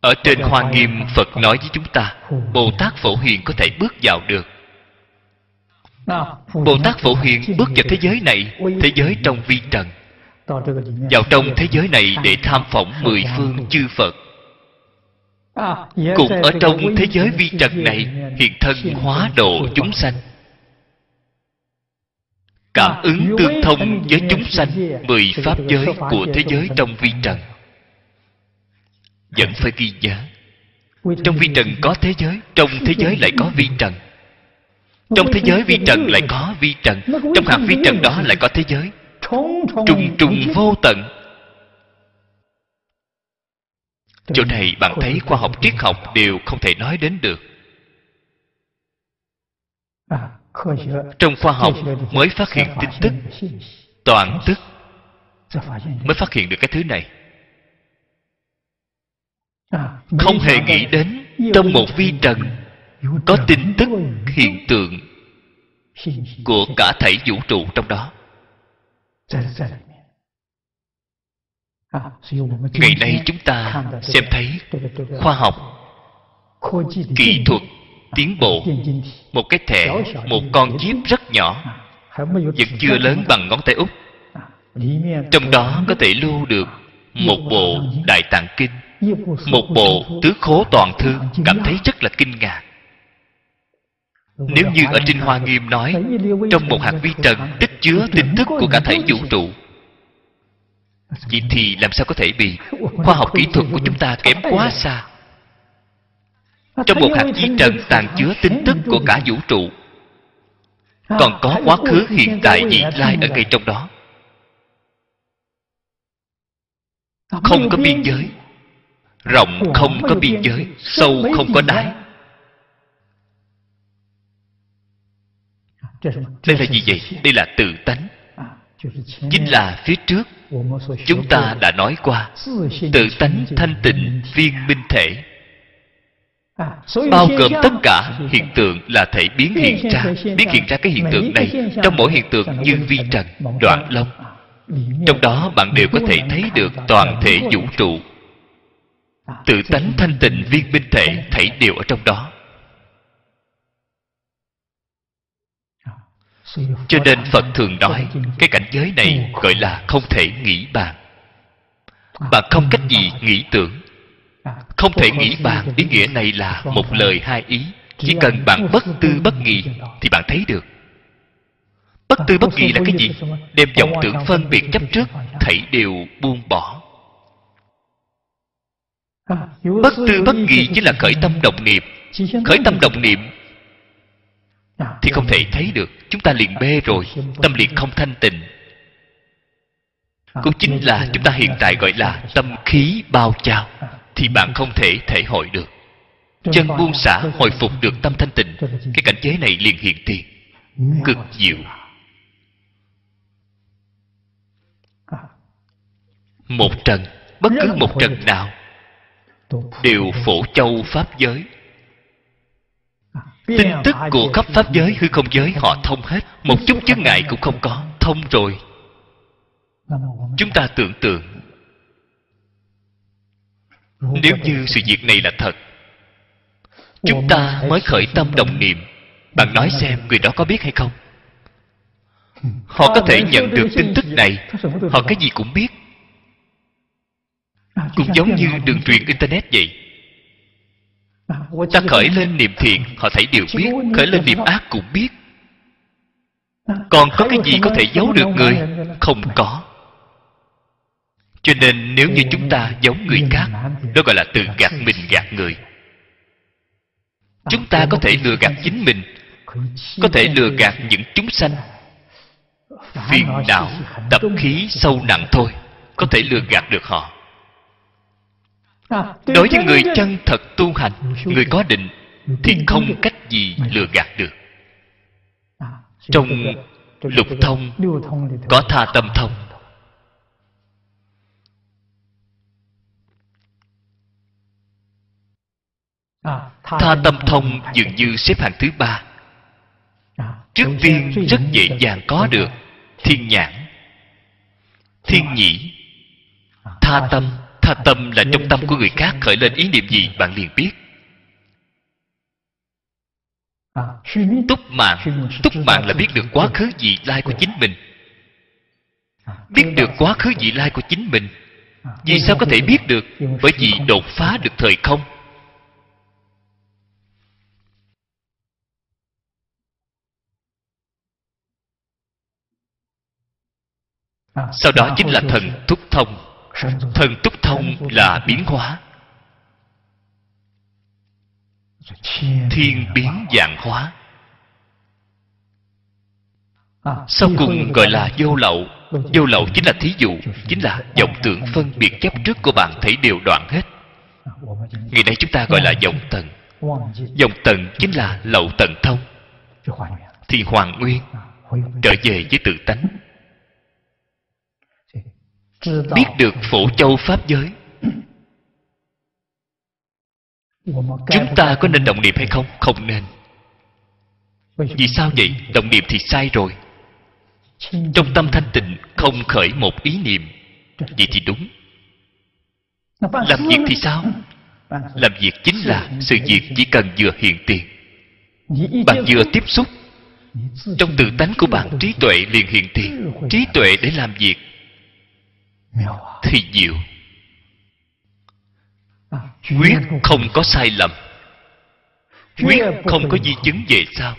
Ở trên hoa nghiêm phật nói với chúng ta bồ tát phổ hiền có thể bước vào được. Bồ tát phổ hiền bước vào thế giới này thế giới trong vi trần vào trong thế giới này để tham phỏng mười phương chư phật. Cũng ở trong thế giới vi trần này hiện thân hóa độ chúng sanh. cảm ứng tương thông với chúng sanh mười pháp giới của thế giới trong vi trần. Vẫn phải ghi nhớ. Trong vi trần có thế giới trong thế giới lại có vi trần. Trong thế giới vi trần lại có vi trần. Trong hạt vi trần đó lại có thế giới trùng trùng vô tận. Chỗ này bạn thấy khoa học triết học đều không thể nói đến được. Trong khoa học mới phát hiện tin tức toàn tức mới phát hiện được cái thứ này. Không hề nghĩ đến trong một vi trần có tin tức hiện tượng của cả thảy vũ trụ trong đó ngày nay chúng ta xem thấy khoa học kỹ thuật tiến bộ một cái thẻ một con chip rất nhỏ vẫn chưa lớn bằng ngón tay út trong đó có thể lưu được một bộ đại tạng kinh một bộ tứ khố toàn thư. cảm thấy rất là kinh ngạc nếu như ở trên hoa nghiêm nói trong một hạt vi trần tích chứa tin tức của cả thể vũ trụ. Vậy thì làm sao có thể bị khoa học kỹ thuật của chúng ta kém quá xa. Trong một hạt vi trần tàn chứa tin tức của cả vũ trụ. Còn có quá khứ hiện tại vị lai ở ngay trong đó. Không có biên giới. Rộng không có biên giới. sâu không có đáy đây là gì vậy? đây là tự tánh. chính là phía trước. chúng ta đã nói qua. tự tánh thanh tịnh viên minh thể. bao gồm tất cả hiện tượng là thể biến hiện ra biến hiện ra cái hiện tượng này. trong mỗi hiện tượng như vi trần đoạn long trong đó bạn đều có thể thấy được toàn thể vũ trụ. tự tánh thanh tịnh viên minh thể thảy đều ở trong đó cho nên phật thường nói cái cảnh giới này gọi là không thể nghĩ bàn. Bạn không cách gì nghĩ tưởng. Không thể nghĩ bàn ý nghĩa này là một lời hai ý. Chỉ cần bạn bất tư bất nghị thì bạn thấy được. Bất tư bất nghị là cái gì? đem vọng tưởng phân biệt chấp trước thảy đều buông bỏ. Bất tư bất nghị chính là khởi tâm động niệm. khởi tâm động niệm thì không thể thấy được. Chúng ta liền mê rồi. Tâm liền không thanh tịnh. Cũng chính là chúng ta hiện tại gọi là tâm khí bao trào thì bạn không thể thể hội được. Chân buông xả, hồi phục được tâm thanh tịnh. Cái cảnh giới này liền hiện tiền. Cực diệu. Một trần, bất cứ một trần nào, đều phổ châu pháp giới tin tức của khắp pháp giới hư không giới họ thông hết. một chút chướng ngại cũng không có. Thông rồi. Chúng ta tưởng tượng. Nếu như sự việc này là thật chúng ta mới khởi tâm đồng niệm. Bạn nói xem người đó có biết hay không? Họ có thể nhận được tin tức này. Họ cái gì cũng biết. Cũng giống như đường truyền internet vậy ta khởi lên niệm thiện họ thấy đều biết khởi lên niệm ác cũng biết. Còn có cái gì có thể giấu được người? Không có. Cho nên nếu như chúng ta giống người khác đó gọi là tự gạt mình gạt người. Chúng ta có thể lừa gạt chính mình có thể lừa gạt những chúng sanh. Phiền não tập khí sâu nặng thôi có thể lừa gạt được họ đối với người chân thật tu hành người có định thì không cách gì lừa gạt được. Trong lục thông có tha tâm thông. Tha tâm thông dường như xếp hạng thứ ba. Trước tiên rất dễ dàng có được thiên nhãn thiên nhĩ tha tâm tha tâm là trong tâm của người khác khởi lên ý niệm gì, bạn liền biết. Túc mạng túc mạng là biết được quá khứ vị lai của chính mình. Biết được quá khứ vị lai của chính mình. Vì sao có thể biết được? Bởi vì đột phá được thời không. Sau đó chính là thần thúc thông thần túc thông là biến hóa. Thiên biến dạng hóa. Sau cùng gọi là vô lậu. Vô lậu chính là thí dụ, chính là vọng tưởng phân biệt chấp trước của bạn thấy đều đoạn hết. Ngày nay chúng ta gọi là vọng tận vọng tận chính là lậu tận thông. Thì hoàn nguyên, trở về với tự tánh biết được phổ châu pháp giới. Chúng ta có nên động niệm hay không? Không nên. Vì sao vậy? Động niệm thì sai rồi. Trong tâm thanh tịnh, không khởi một ý niệm. Vậy thì đúng. Làm việc thì sao? Làm việc chính là sự việc chỉ cần vừa hiện tiền. Bạn vừa tiếp xúc. Trong tự tánh của bạn, trí tuệ liền hiện tiền. Trí tuệ để làm việc thì diệu quyết không có sai lầm. Quyết không có di chứng về sau.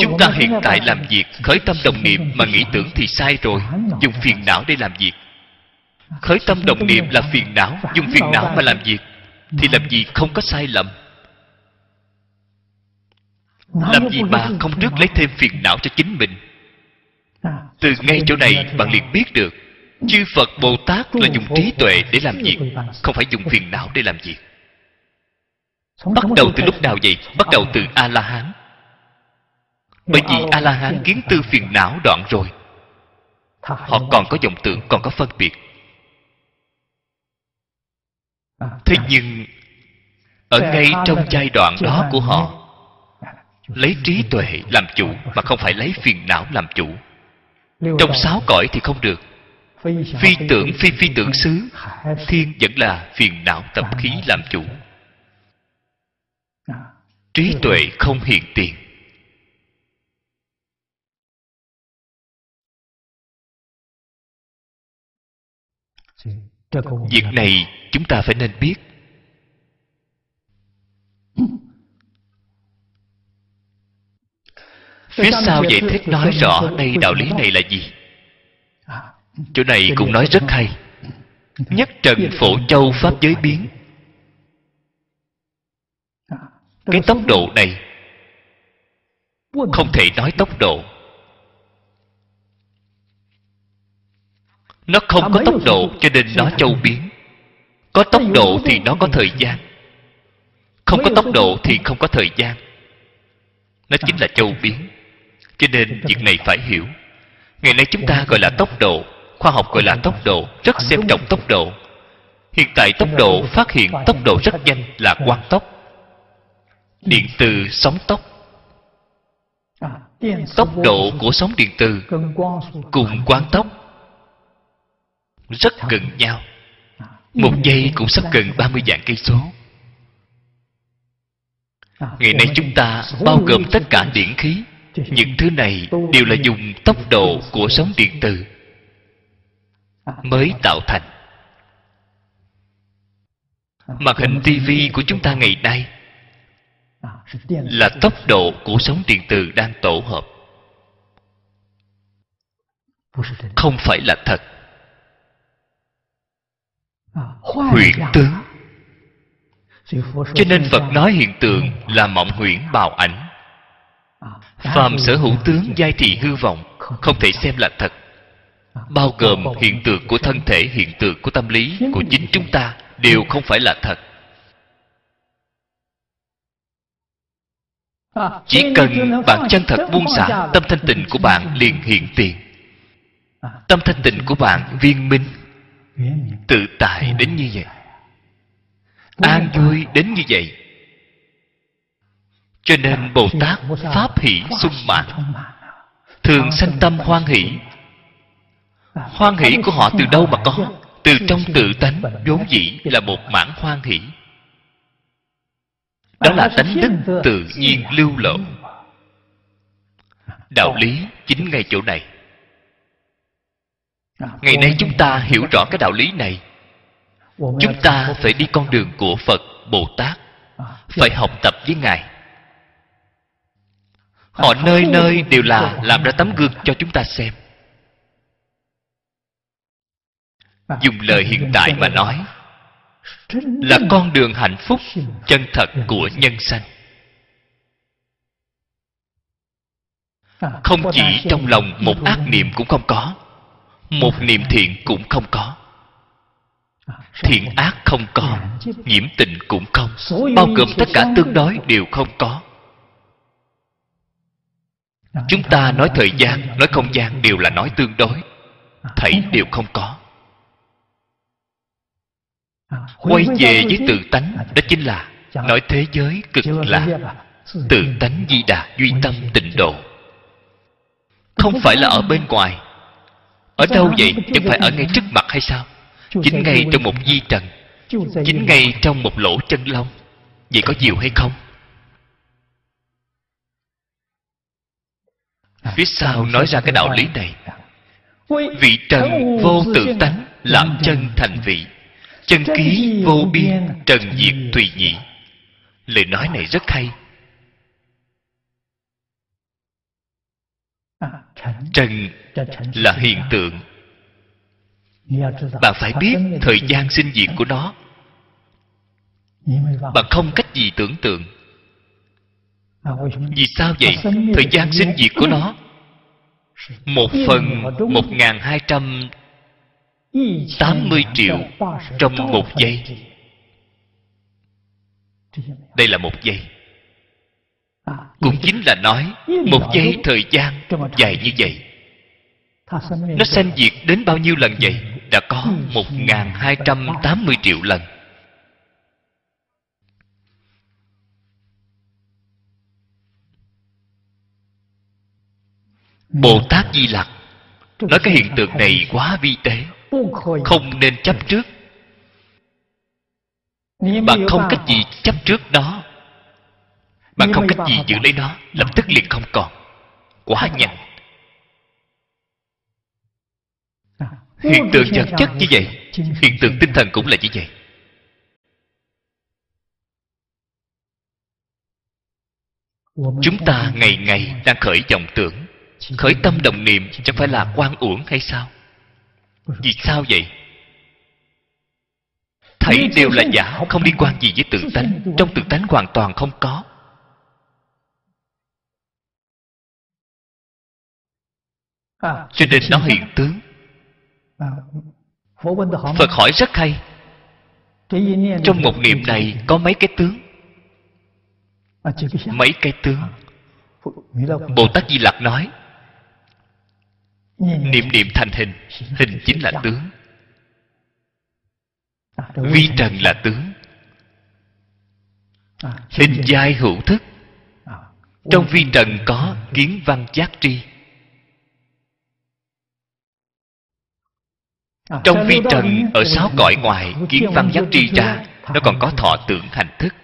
Chúng ta hiện tại làm việc khởi tâm đồng niệm mà nghĩ tưởng thì sai rồi. Dùng phiền não để làm việc. Khởi tâm đồng niệm là phiền não dùng phiền não mà làm việc thì làm gì không có sai lầm. Làm gì mà không trước lấy thêm phiền não cho chính mình từ ngay chỗ này, bạn liền biết được, chư phật bồ tát là dùng trí tuệ để làm việc không phải dùng phiền não để làm việc bắt đầu từ lúc nào vậy? Bắt đầu từ a la hán bởi vì a la hán kiến tư phiền não đoạn rồi. Họ còn có vọng tưởng, còn có phân biệt. Thế nhưng, ở ngay trong giai đoạn đó của họ, lấy trí tuệ làm chủ mà không phải lấy phiền não làm chủ trong sáu cõi thì không được. phi tưởng phi phi tưởng xứ thiên vẫn là phiền não tập khí làm chủ. Trí tuệ không hiện tiền. Việc này chúng ta phải nên biết *laughs* phía sau giải thích nói rõ đây đạo lý này là gì. Chỗ này cũng nói rất hay. Nhất trần phổ châu pháp giới biến. Cái tốc độ này không thể nói tốc độ. Nó không có tốc độ cho nên nó châu biến. Có tốc độ thì nó có thời gian. Không có tốc độ thì không có thời gian. Nó chính là châu biến cho nên việc này phải hiểu. Ngày nay chúng ta gọi là tốc độ khoa học gọi là tốc độ rất xem trọng tốc độ. Hiện tại tốc độ phát hiện tốc độ rất nhanh là quang tốc. Điện từ sóng tốc. Tốc độ của sóng điện từ cùng quang tốc. rất gần nhau. Một giây cũng sắp gần 30 vạn cây số. Ngày nay chúng ta bao gồm tất cả điển khí những thứ này đều là dùng tốc độ của sóng điện từ mới tạo thành. Màn hình tivi của chúng ta ngày nay là tốc độ của sóng điện từ đang tổ hợp. Không phải là thật. Huyễn tướng. Cho nên phật nói hiện tượng là mộng huyễn bào ảnh phàm sở hữu tướng giai thị hư vọng không thể xem là thật. Bao gồm hiện tượng của thân thể hiện tượng của tâm lý của chính chúng ta đều không phải là thật. Chỉ cần bạn chân thật buông xả tâm thanh tịnh của bạn liền hiện tiền. Tâm thanh tịnh của bạn viên minh tự tại đến như vậy. An vui đến như vậy cho nên bồ tát pháp hỷ sung mãn thường sanh tâm hoan hỷ. hoan hỷ của họ từ đâu mà có? Từ trong tự tánh vốn dĩ là một mãn hoan hỷ. Đó là tánh đức tự nhiên lưu lộ. đạo lý chính ngay chỗ này. Ngày nay chúng ta hiểu rõ cái đạo lý này. Chúng ta phải đi con đường của phật bồ tát. Phải học tập với ngài họ nơi nơi đều là làm ra tấm gương cho chúng ta xem. Dùng lời hiện tại mà nói là con đường hạnh phúc chân thật của nhân sanh. Không chỉ trong lòng một ác niệm cũng không có một niệm thiện cũng không có. Thiện ác không có nhiễm tình cũng không. Bao gồm tất cả tương đối đều không có chúng ta nói thời gian, nói không gian đều là nói tương đối. Thảy đều không có. Quay về với tự tánh, đó chính là nói thế giới cực lạc tự tánh di đà duy tâm tịnh độ. Không phải là ở bên ngoài. Ở đâu vậy? Chẳng phải ở ngay trước mặt hay sao? Chính ngay trong một di trần, chính ngay trong một lỗ chân lông. Vậy có nhiều hay không? Phía sau nói ra cái đạo lý này. Vị trần vô tự tánh làm chân thành vị, chân ký vô biên trần diệt tùy nhị. Lời nói này rất hay. Trần là hiện tượng. Bạn phải biết thời gian sinh diệt của nó. Bạn không cách gì tưởng tượng vì sao vậy? Thời gian sinh diệt của nó. Một phần một ngàn hai trăm tám mươi triệu trong một giây. Đây là một giây. Cũng chính là nói một giây thời gian dài như vậy. Nó sanh diệt đến bao nhiêu lần vậy? Đã có một ngàn hai trăm tám mươi triệu lần. Bồ tát di lặc. Nói cái hiện tượng này quá vi tế. Không nên chấp trước. Bạn không cách gì chấp trước đó bạn không cách gì giữ lấy nó. Lập tức liền không còn. Quá nhanh. Hiện tượng vật chất như vậy. Hiện tượng tinh thần cũng là như vậy. Chúng ta ngày ngày đang khởi vọng tưởng khởi tâm đồng niệm chẳng phải là quan uổng hay sao? Vì sao vậy? Thấy đều là giả không liên quan gì với tự tánh. trong tự tánh hoàn toàn không có. Cho nên nó hiện tướng. Phật hỏi rất hay. Trong một niệm này có mấy cái tướng? Mấy cái tướng? Bồ tát di lặc nói niệm niệm thành hình hình chính là tướng. Vi trần là tướng. Hình giai hữu thức. Trong vi trần có kiến văn giác tri. Trong vi trần ở sáu cõi ngoài, kiến văn giác tri ra, nó còn có thọ tưởng hành thức.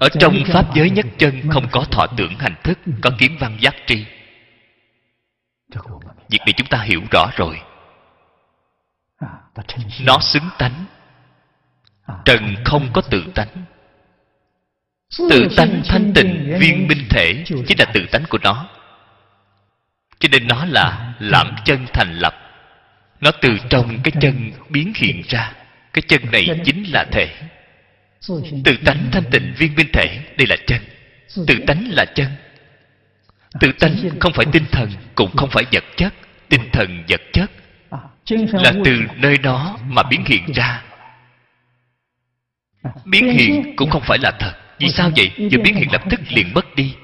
Ở trong pháp giới nhất chân không có thọ tưởng hành thức, có kiến văn giác tri việc này chúng ta hiểu rõ rồi. Nó xứng tánh. Trần không có tự tánh. Tự tánh thanh tịnh viên minh thể chính là tự tánh của nó. Cho nên nó là lãm chân thành lập. Nó từ trong cái chân biến hiện ra. Cái chân này chính là thể. Tự tánh thanh tịnh viên minh thể đây là chân. Tự tánh là chân tự tánh không phải tinh thần cũng không phải vật chất. Tinh thần vật chất là từ nơi đó mà biến hiện ra. Biến hiện cũng không phải là thật. Vì sao vậy? vừa biến hiện lập tức liền mất đi.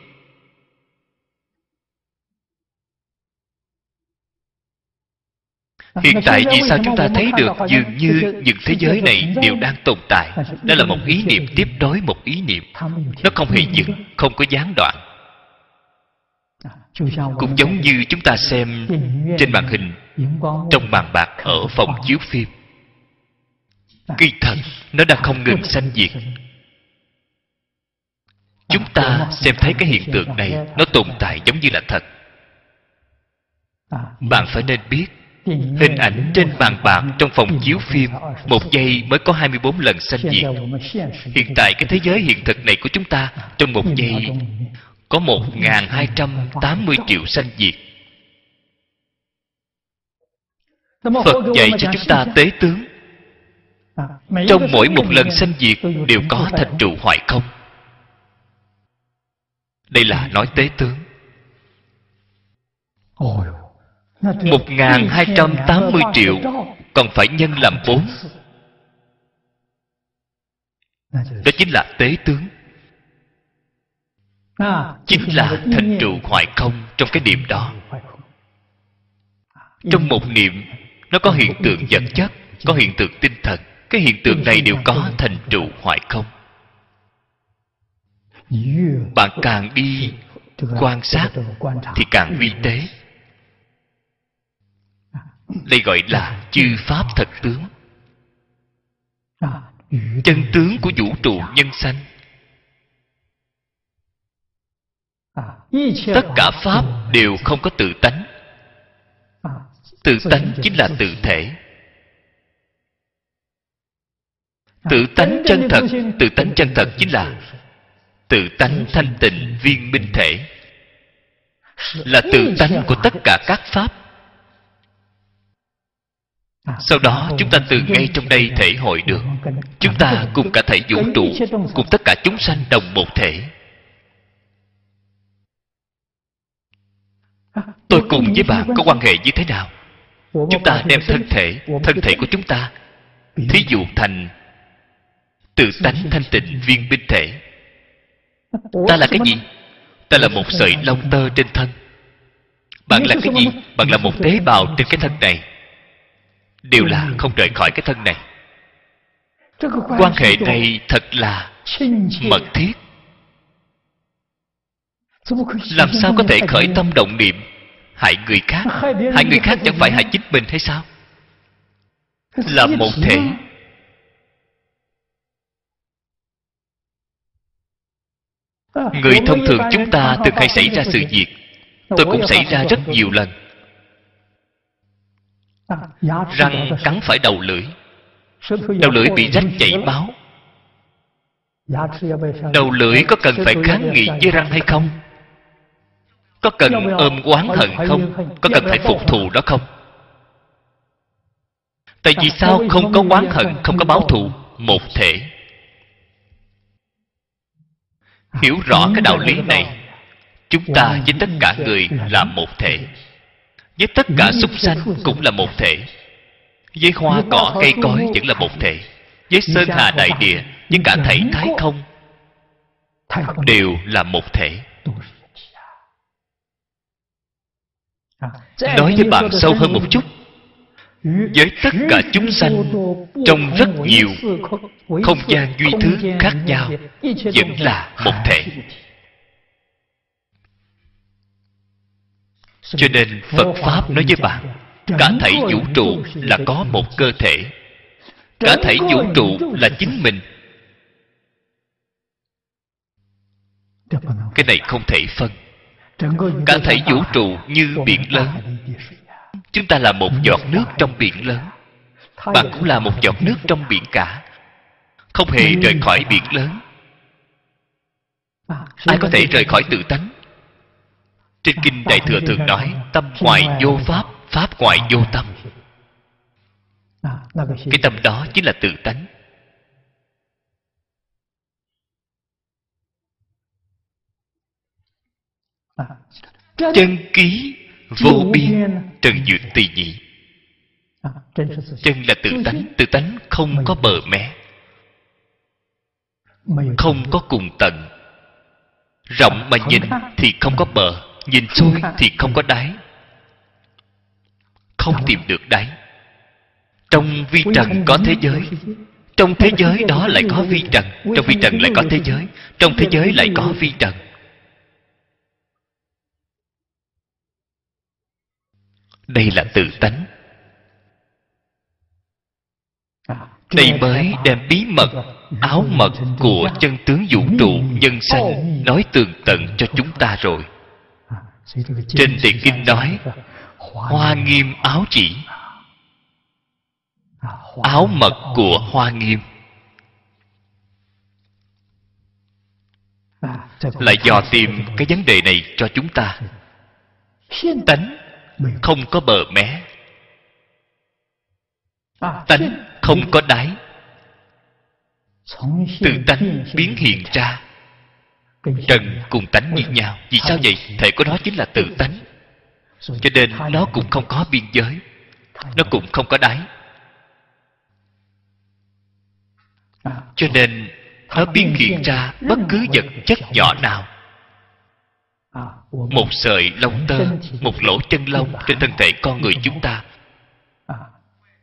Hiện tại vì sao chúng ta thấy được dường như những thế giới này đều đang tồn tại. đó là một ý niệm tiếp nối một ý niệm. Nó không hề dừng không có gián đoạn cũng giống như chúng ta xem trên màn hình trong màn bạc ở phòng chiếu phim. Kỳ thật nó đang không ngừng sanh diệt. chúng ta xem thấy cái hiện tượng này nó tồn tại giống như là thật. Bạn phải nên biết hình ảnh trên bàn bạc trong phòng chiếu phim một giây mới có 24 lần sanh diệt. hiện tại cái thế giới hiện thực này của chúng ta trong một giây có 1.280 triệu sanh diệt. Phật dạy cho chúng ta tế tướng. Trong mỗi một lần sanh diệt Đều có thành trụ hoại không? Đây là nói tế tướng. 1.280 triệu Còn phải nhân làm bốn. Đó chính là tế tướng. À, chính là thành trụ hoại không Trong cái niệm đó. Trong một niệm, Nó có hiện tượng vật chất, Có hiện tượng tinh thần. Cái hiện tượng này đều có thành trụ hoại không? Bạn càng đi quan sát Thì càng uy tế. Đây gọi là chư pháp thật tướng. Chân tướng của vũ trụ nhân sanh tất cả pháp đều không có tự tánh. Tự tánh chính là tự thể. Tự tánh chân thật tự tánh chân thật chính là tự tánh thanh tịnh viên minh thể. Là tự tánh của tất cả các pháp. Sau đó chúng ta từ ngay trong đây thể hội được. Chúng ta cùng cả thể vũ trụ cùng tất cả chúng sanh đồng một thể tôi cùng với bạn có quan hệ như thế nào? Chúng ta đem thân thể thân thể của chúng ta, thí dụ thành tự tánh thanh tịnh viên binh thể. Ta là cái gì? Ta là một sợi lông tơ trên thân. Bạn là cái gì? Bạn là một tế bào trên cái thân này. Đều là không rời khỏi cái thân này. Quan hệ này thật là mật thiết. Làm sao có thể khởi tâm động niệm? Hại người khác. Hại người khác chẳng phải hại chính mình hay sao? Là một thể. người thông thường chúng ta thường hay xảy ra sự việc. Tôi cũng xảy ra rất nhiều lần. Răng cắn phải đầu lưỡi. Đầu lưỡi bị rách chảy máu. Đầu lưỡi có cần phải kháng nghị với răng hay không có cần ôm oán hận không? có cần phải phục thù đó không? Tại vì sao không có oán hận không có báo thù? Một thể. Hiểu rõ cái đạo lý này. Chúng ta với tất cả người là một thể. Với tất cả súc sanh cũng là một thể. Với hoa cỏ cây cối vẫn là một thể. Với sơn hà đại địa với cả thảy thái không? Đều là một thể nói với bạn sâu hơn một chút. Với tất cả chúng sanh trong rất nhiều không gian duy thứ khác nhau vẫn là một thể. Cho nên phật pháp nói với bạn cả thảy vũ trụ là có một cơ thể. Cả thảy vũ trụ là chính mình. Cái này không thể phân cả thảy vũ trụ như biển lớn. chúng ta là một giọt nước trong biển lớn. bạn cũng là một giọt nước trong biển cả. Không hề rời khỏi biển lớn. Ai có thể rời khỏi tự tánh? Trên kinh đại thừa thường nói tâm ngoài vô pháp pháp ngoài vô tâm. cái tâm đó chính là tự tánh chân ký vô biên trần duyệt tùy nhị. Chân là tự tánh tự tánh không có bờ mé. Không có cùng tận rộng mà nhìn thì không có bờ nhìn xuôi thì không có đáy. Không tìm được đáy. Trong vi trần có thế giới. trong thế giới đó lại có vi trần. trong vi trần lại có thế giới. trong thế giới lại có vi trần đây là tự tánh. Đây mới đem bí mật áo mật của chân tướng vũ trụ nhân sanh nói tường tận cho chúng ta rồi. Trên tiền kinh nói hoa nghiêm. áo chỉ. Áo mật của hoa nghiêm. Là dò tìm cái vấn đề này cho chúng ta. Tánh không có bờ mé. Tánh không có đáy. Từ tánh biến hiện ra. Trần cùng tánh như nhau, vì sao vậy? Thể của nó chính là tự tánh. Cho nên nó cũng không có biên giới. Nó cũng không có đáy. Cho nên nó biến hiện ra bất cứ vật chất nhỏ nào một sợi lông tơ một lỗ chân lông trên thân thể con người chúng ta.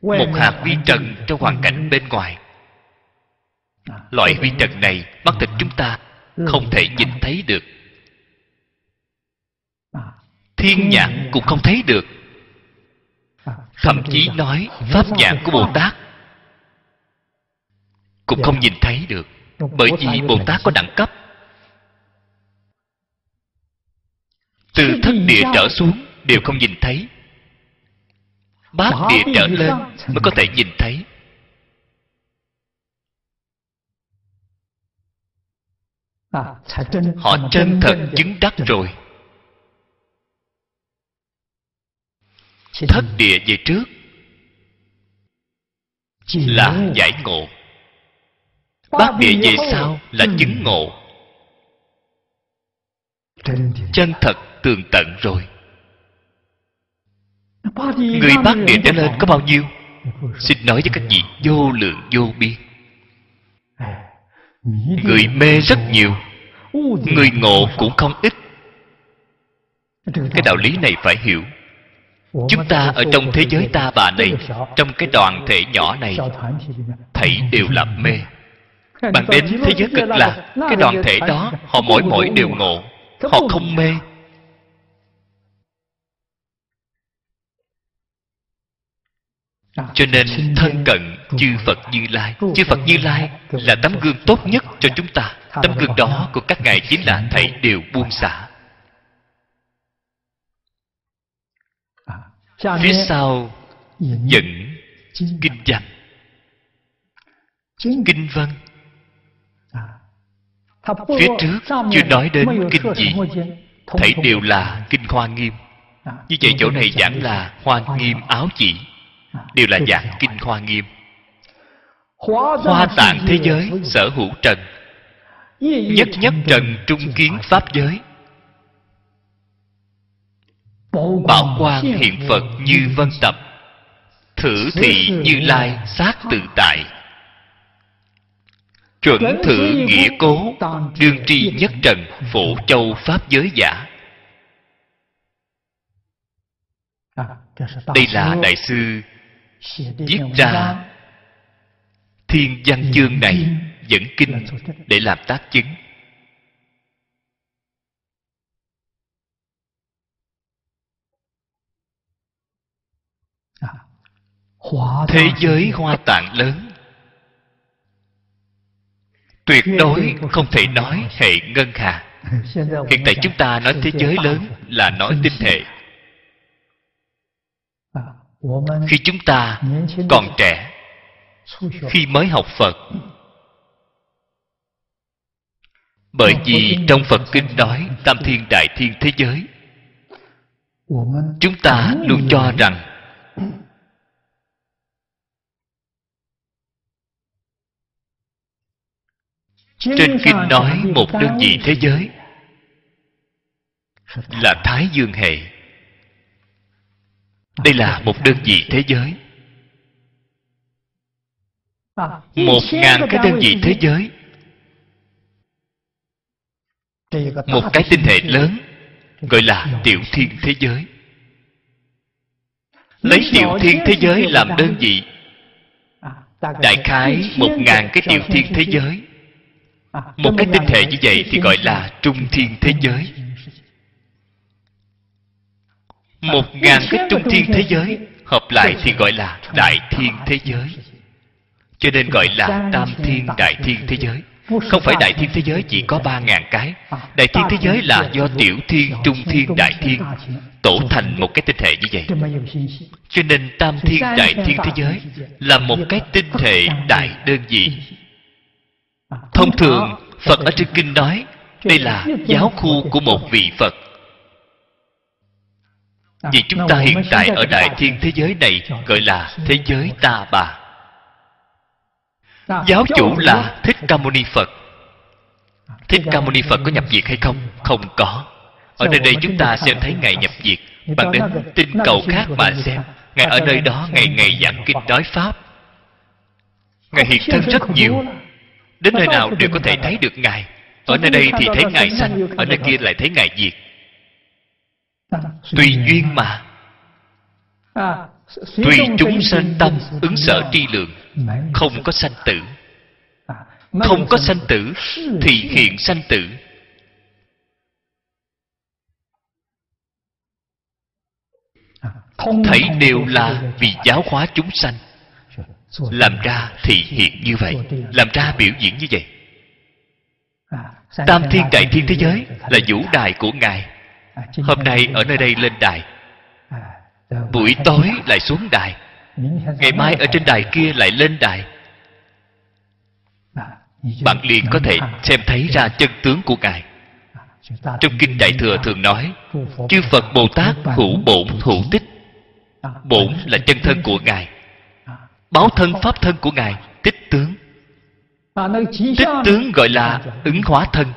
Một hạt vi trần trong hoàn cảnh bên ngoài. Loại vi trần này mắt thịt chúng ta không thể nhìn thấy được. Thiên nhãn cũng không thấy được. Thậm chí nói pháp nhãn của bồ tát cũng không nhìn thấy được. Bởi vì bồ tát có đẳng cấp từ thất địa trở xuống đều không nhìn thấy. Bát địa trở lên mới có thể nhìn thấy. Họ chân thật chứng đắc rồi. Thất địa về trước là giải ngộ. Bát địa về sau là chứng ngộ. Chân thật tường tận rồi. Người bát địa trở lên có bao nhiêu? Xin nói với các vị vô lượng vô biên. Người mê rất nhiều người ngộ cũng không ít. Cái đạo lý này phải hiểu. Chúng ta ở trong thế giới ta bà này trong cái đoàn thể nhỏ này thảy đều là mê. Bạn đến thế giới cực lạc cái đoàn thể đó họ mỗi mỗi đều ngộ họ không mê cho nên thân cận chư phật như lai. chư phật như lai là tấm gương tốt nhất cho chúng ta. Tấm gương đó của các ngài chính là thảy đều buông xả. Phía sau dẫn kinh văn. kinh văn. Phía trước chưa nói đến kinh gì. thảy đều là kinh hoa nghiêm. Như vậy chỗ này giảng là hoa nghiêm áo chỉ đều là giảng kinh hoa nghiêm. Hoa tạng thế giới sở hữu trần. Nhất nhất trần trung kiến pháp giới. Bảo quan hiện phật như vân tập. Thử thị như lai sát tự tại. Chuẩn thử nghĩa cố đương tri nhất trần phổ châu pháp giới giả. Đây là đại sư viết ra thiên văn chương này dẫn kinh để làm tác chứng. Thế giới hoa tạng lớn tuyệt đối không thể nói hệ ngân hà. Hiện tại chúng ta nói thế giới lớn là nói tinh hệ khi chúng ta còn trẻ khi mới học phật. Bởi vì trong phật kinh nói tam thiên đại thiên thế giới. Chúng ta luôn cho rằng trên kinh nói một đơn vị thế giới là thái dương hệ đây là một đơn vị thế giới. Một ngàn cái đơn vị thế giới. Một cái tinh hệ lớn, gọi là tiểu thiên thế giới. Lấy tiểu thiên thế giới làm đơn vị, đại khái một ngàn cái tiểu thiên thế giới. Một cái tinh hệ như vậy thì gọi là trung thiên thế giới một ngàn cái trung thiên thế giới hợp lại thì gọi là đại thiên thế giới. cho nên gọi là tam thiên đại thiên thế giới. không phải đại thiên thế giới chỉ có ba ngàn cái. đại thiên thế giới là do tiểu thiên trung thiên đại thiên tổ thành một cái tinh hệ như vậy. cho nên tam thiên đại thiên thế giới là một cái tinh hệ đại đơn vị. thông thường phật ở trên kinh nói đây là giáo khu của một vị phật vì chúng ta hiện tại ở đại thiên thế giới này gọi là thế giới ta bà. Giáo chủ là thích ca mâu ni phật. Thích ca mâu ni phật có nhập diệt hay không? Không có. Ở nơi đây chúng ta xem thấy ngài nhập diệt bằng đến tinh cầu khác mà xem. ngài ở nơi đó ngày ngày giảng kinh nói pháp. Ngài hiện thân rất nhiều. đến nơi nào đều có thể thấy được ngài. Ở nơi đây thì thấy ngài sanh ở nơi kia lại thấy ngài diệt tùy duyên mà. Tùy chúng sanh tâm ứng sở tri lượng không có sanh tử. không có sanh tử thì hiện sanh tử. Thấy đều là vì giáo hóa chúng sanh. làm ra thì hiện như vậy. làm ra biểu diễn như vậy. Tam thiên đại thiên thế giới là vũ đài của ngài hôm nay ở nơi đây lên đài. Buổi tối lại xuống đài. Ngày mai ở trên đài kia lại lên đài. Bạn liền có thể xem thấy ra chân tướng của ngài. Trong kinh đại thừa thường nói chư phật bồ tát hữu bổn hữu tích. Bổn là chân thân của ngài. Báo thân pháp thân của ngài tích tướng. Tích tướng gọi là ứng hóa thân.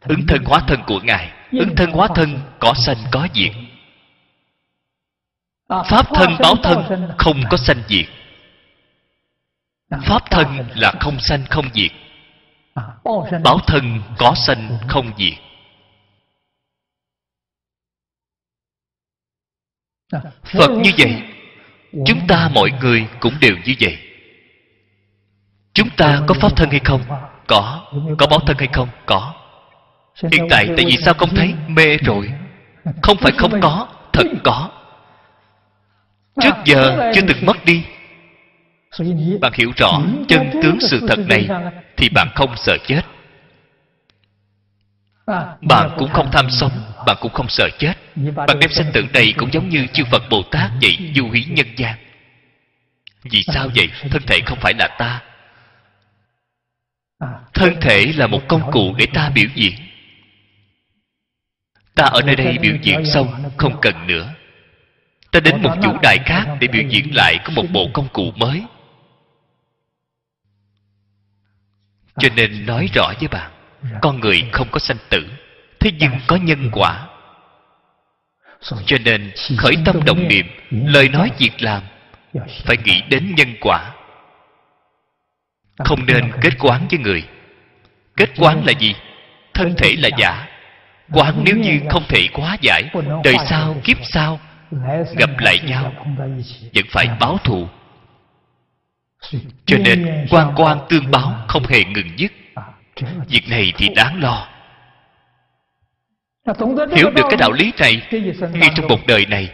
Ứng thân hóa thân của ngài ứng thân hóa thân có sanh có diệt. Pháp thân báo thân không có sanh. diệt. Pháp thân là không sanh không diệt. Báo thân có sanh không diệt. phật như vậy chúng ta mọi người cũng đều như vậy. Chúng ta có pháp thân hay không? có. có báo thân hay không? Có hiện tại tại vì sao không thấy? Mê rồi. Không phải không có thật có. Trước giờ chưa từng mất đi. bạn hiểu rõ chân tướng sự thật này thì bạn không sợ chết. Bạn cũng không tham sống bạn cũng không sợ chết. bạn đem sinh tử này cũng giống như chư phật bồ tát vậy du hí nhân gian. Vì sao vậy? thân thể không phải là ta. Thân thể là một công cụ để ta biểu diễn ta ở nơi đây biểu diễn xong, không cần nữa. Ta đến một chủ đài khác để biểu diễn lại có một bộ công cụ mới. Cho nên nói rõ với bạn con người không có sanh tử, thế nhưng có nhân quả. Cho nên khởi tâm động niệm, lời nói việc làm, phải nghĩ đến nhân quả. Không nên kết quán với người. Kết quán là gì? Thân thể là giả quán nếu như không thể quá giải đời sau kiếp sau gặp lại nhau vẫn phải báo thù. cho nên quan quan tương báo không hề ngừng dứt. việc này thì đáng lo. Hiểu được cái đạo lý này ngay trong một đời này.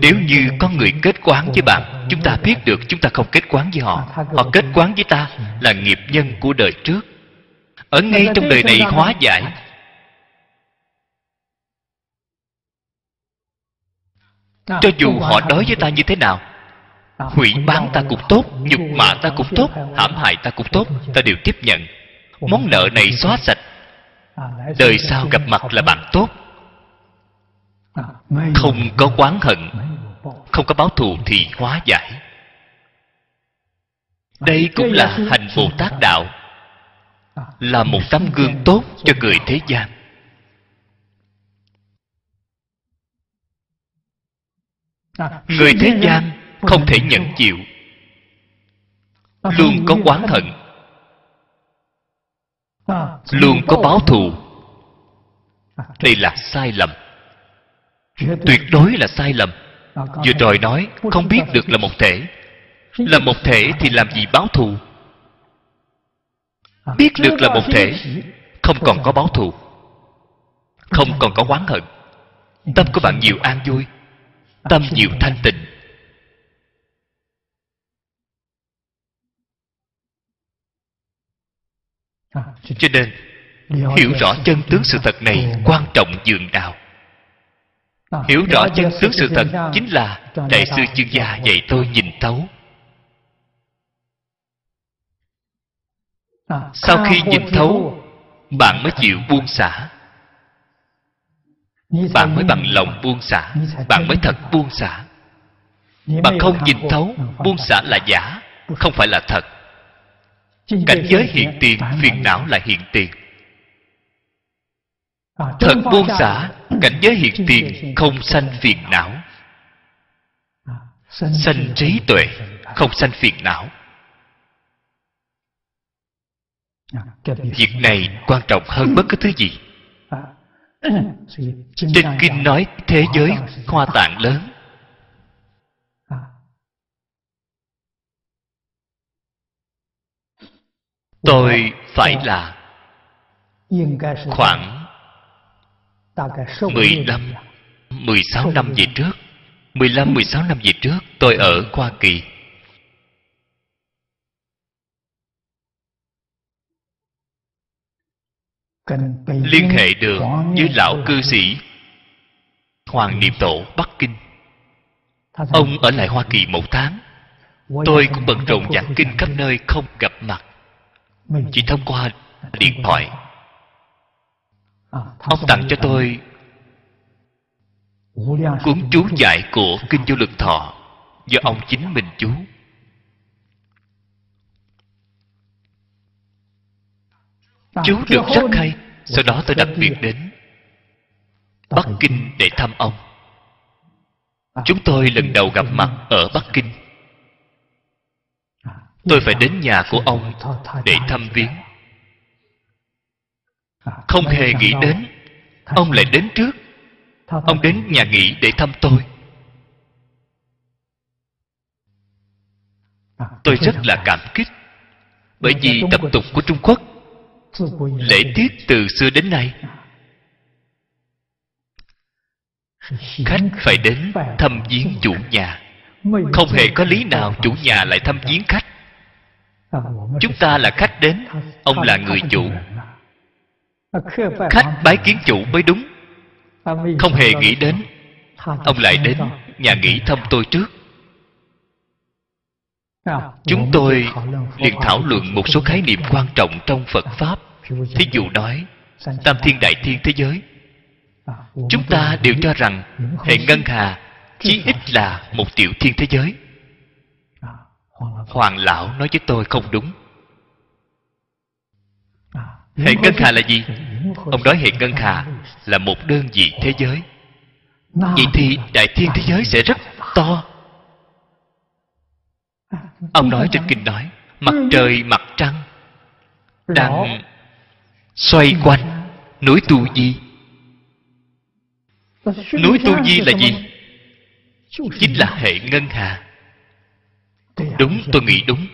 Nếu như có người kết quán với bạn chúng ta biết được chúng ta không kết quán với họ. Họ kết quán với ta là nghiệp nhân của đời trước. Ở ngay trong đời này hóa giải cho dù họ đối với ta như thế nào hủy bán ta cũng tốt nhục mạ ta cũng tốt hãm hại ta cũng tốt ta đều tiếp nhận. Món nợ này xóa sạch. Đời sau gặp mặt là bạn tốt. Không có quán hận. không có báo thù thì hóa giải. đây cũng là hành bồ tát đạo. Là một tấm gương tốt cho người thế gian người thế gian không thể nhận chịu. Luôn có quán hận luôn có báo thù. Đây là sai lầm. Tuyệt đối là sai lầm. Vừa rồi nói, không biết được là một thể. Là một thể thì làm gì báo thù? Biết được là một thể, không còn có báo thù. Không còn có oán hận. Tâm của bạn nhiều an vui tâm nhiều thanh tịnh. Cho nên hiểu rõ chân tướng sự thật này quan trọng dường nào. Hiểu rõ chân tướng sự thật chính là đại sư chương gia dạy tôi nhìn thấu. Sau khi nhìn thấu bạn mới chịu buông xả bạn mới bằng lòng buông xả bạn mới thật buông xả. Bạn không nhìn thấu buông xả là giả không phải là thật. Cảnh giới hiện tiền phiền não là hiện tiền. Thật buông xả cảnh giới hiện tiền không sanh phiền não. Sanh trí tuệ không sanh phiền não. Việc này quan trọng hơn bất cứ thứ gì *coughs* trên kinh nói thế giới hoa tạng lớn. Tôi phải là khoảng 15 16 năm về trước. 15 16 năm về trước tôi ở Hoa Kỳ liên hệ được với lão cư sĩ Hoàng Niệm Tổ Bắc Kinh. Ông ở lại Hoa Kỳ một tháng. Tôi cũng bận rộn giảng kinh khắp nơi không gặp mặt. Chỉ thông qua điện thoại. Ông tặng cho tôi Cuốn chú giải của Kinh Vô Lực Thọ Do ông chính mình chú chú được rất hay sau đó tôi đặc biệt đến bắc kinh để thăm ông. Chúng tôi lần đầu gặp mặt ở bắc kinh. Tôi phải đến nhà của ông để thăm viếng. Không hề nghĩ đến ông lại đến trước. ông đến nhà nghỉ để thăm tôi. Tôi rất là cảm kích bởi vì tập tục của trung quốc lễ tiết từ xưa đến nay. Khách phải đến thăm viếng chủ nhà. Không hề có lý nào chủ nhà lại thăm viếng khách. Chúng ta là khách đến, ông là người chủ. Khách bái kiến chủ mới đúng. Không hề nghĩ đến, ông lại đến nhà nghỉ thăm tôi trước. Chúng tôi liền thảo luận một số khái niệm quan trọng trong phật pháp thí dụ nói, tam thiên đại thiên thế giới, chúng ta đều cho rằng hệ ngân hà chí ít là một tiểu thiên thế giới. Hoàng lão nói với tôi không đúng. Hệ ngân hà là gì? Ông nói hệ ngân hà là một đơn vị thế giới. Vậy thì đại thiên thế giới sẽ rất to. Ông nói trên kinh nói, mặt trời, mặt trăng đang xoay quanh núi tu di. Núi tu di là gì? Chính là hệ ngân hà. Đúng, tôi nghĩ đúng.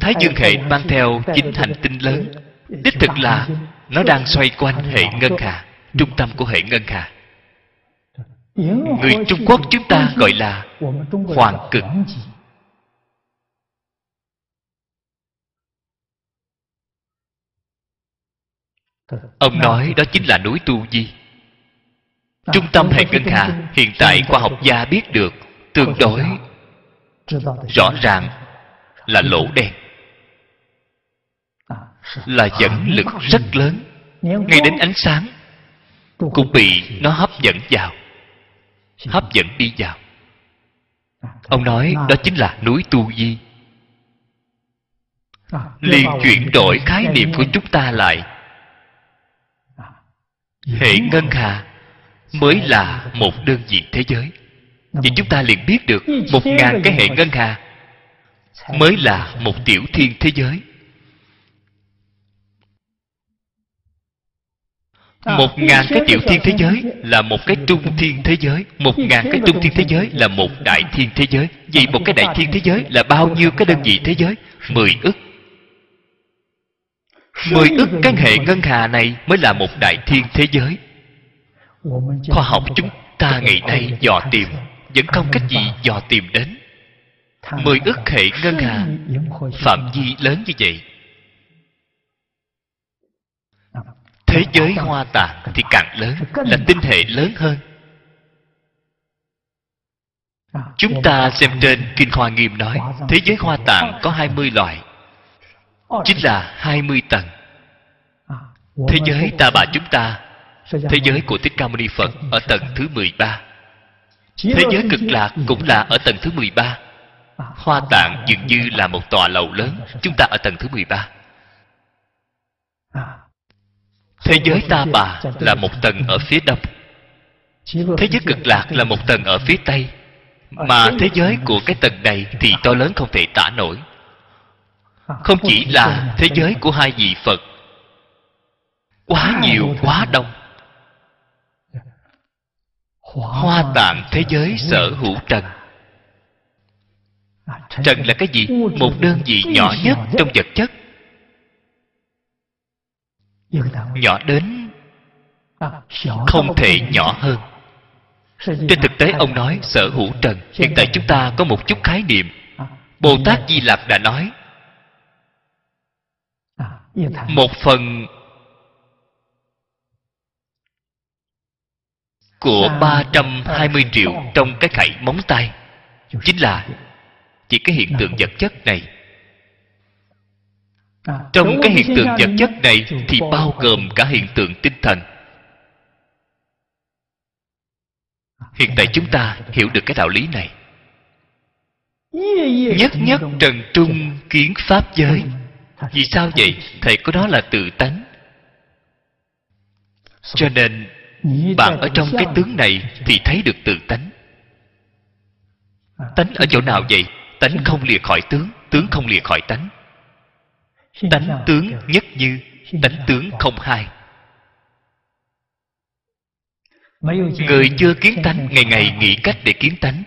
Thái dương hệ mang theo chín hành tinh lớn. Đích thực là nó đang xoay quanh hệ ngân hà, trung tâm của hệ ngân hà. Người trung quốc chúng ta gọi là hoàng cực ông nói đó chính là núi tu di. Trung tâm hệ ngân hà hiện tại khoa học gia biết được tương đối rõ ràng là lỗ đen, là dẫn lực rất lớn. Ngay đến ánh sáng cũng bị nó hấp dẫn vào, hấp dẫn đi vào. Ông nói đó chính là núi tu di. Liền chuyển đổi khái niệm của chúng ta lại hệ ngân hà mới là một đơn vị thế giới. Vậy chúng ta liền biết được một ngàn cái hệ ngân hà mới là một tiểu thiên thế giới. Một ngàn cái tiểu thiên thế giới là một cái trung thiên thế giới. Một ngàn cái trung thiên thế giới là một đại thiên thế giới. Vậy một cái đại thiên thế giới là bao nhiêu cái đơn vị thế giới? Mười ức mười ức cái hệ ngân hà này mới là một đại thiên thế giới. Khoa học chúng ta ngày nay dò tìm, vẫn không cách gì dò tìm đến. Mười ức hệ ngân hà, phạm vi lớn như vậy. Thế giới hoa tạng thì càng lớn, là tinh hệ lớn hơn. Chúng ta xem trên kinh hoa nghiêm nói, thế giới hoa tạng có 20 loại chính là 20 tầng. Thế giới ta bà chúng ta thế giới của thích ca mâu ni phật ở tầng thứ 13 thế giới cực lạc cũng là ở tầng thứ 13 hoa tạng dường như là một tòa lầu lớn. Chúng ta ở tầng thứ 13 thế giới ta bà là một tầng ở phía đông. Thế giới cực lạc là một tầng ở phía tây. Mà thế giới của cái tầng này thì to lớn không thể tả nổi không chỉ là thế giới của hai vị phật. Quá nhiều quá đông. Hoa tạng thế giới sở hữu trần. Trần là cái gì? Một đơn vị nhỏ nhất trong vật chất. Nhỏ đến không thể nhỏ hơn. Trên thực tế ông nói sở hữu trần. Hiện tại chúng ta có một chút khái niệm. Bồ tát di lặc đã nói một phần của 320 triệu trong cái khẩy móng tay. Chính là chỉ cái hiện tượng vật chất này. Trong cái hiện tượng vật chất này thì bao gồm cả hiện tượng tinh thần. Hiện tại chúng ta hiểu được cái đạo lý này. Nhất nhất trần trung kiến pháp giới vì sao vậy? Thầy có đó là tự tánh. Cho nên, bạn ở trong cái tướng này thì thấy được tự tánh. Tánh ở chỗ nào vậy? Tánh không lìa khỏi tướng tướng không lìa khỏi tánh. Tánh tướng nhất như, tánh tướng không hai. Người chưa kiến tánh, ngày ngày nghĩ cách để kiến tánh.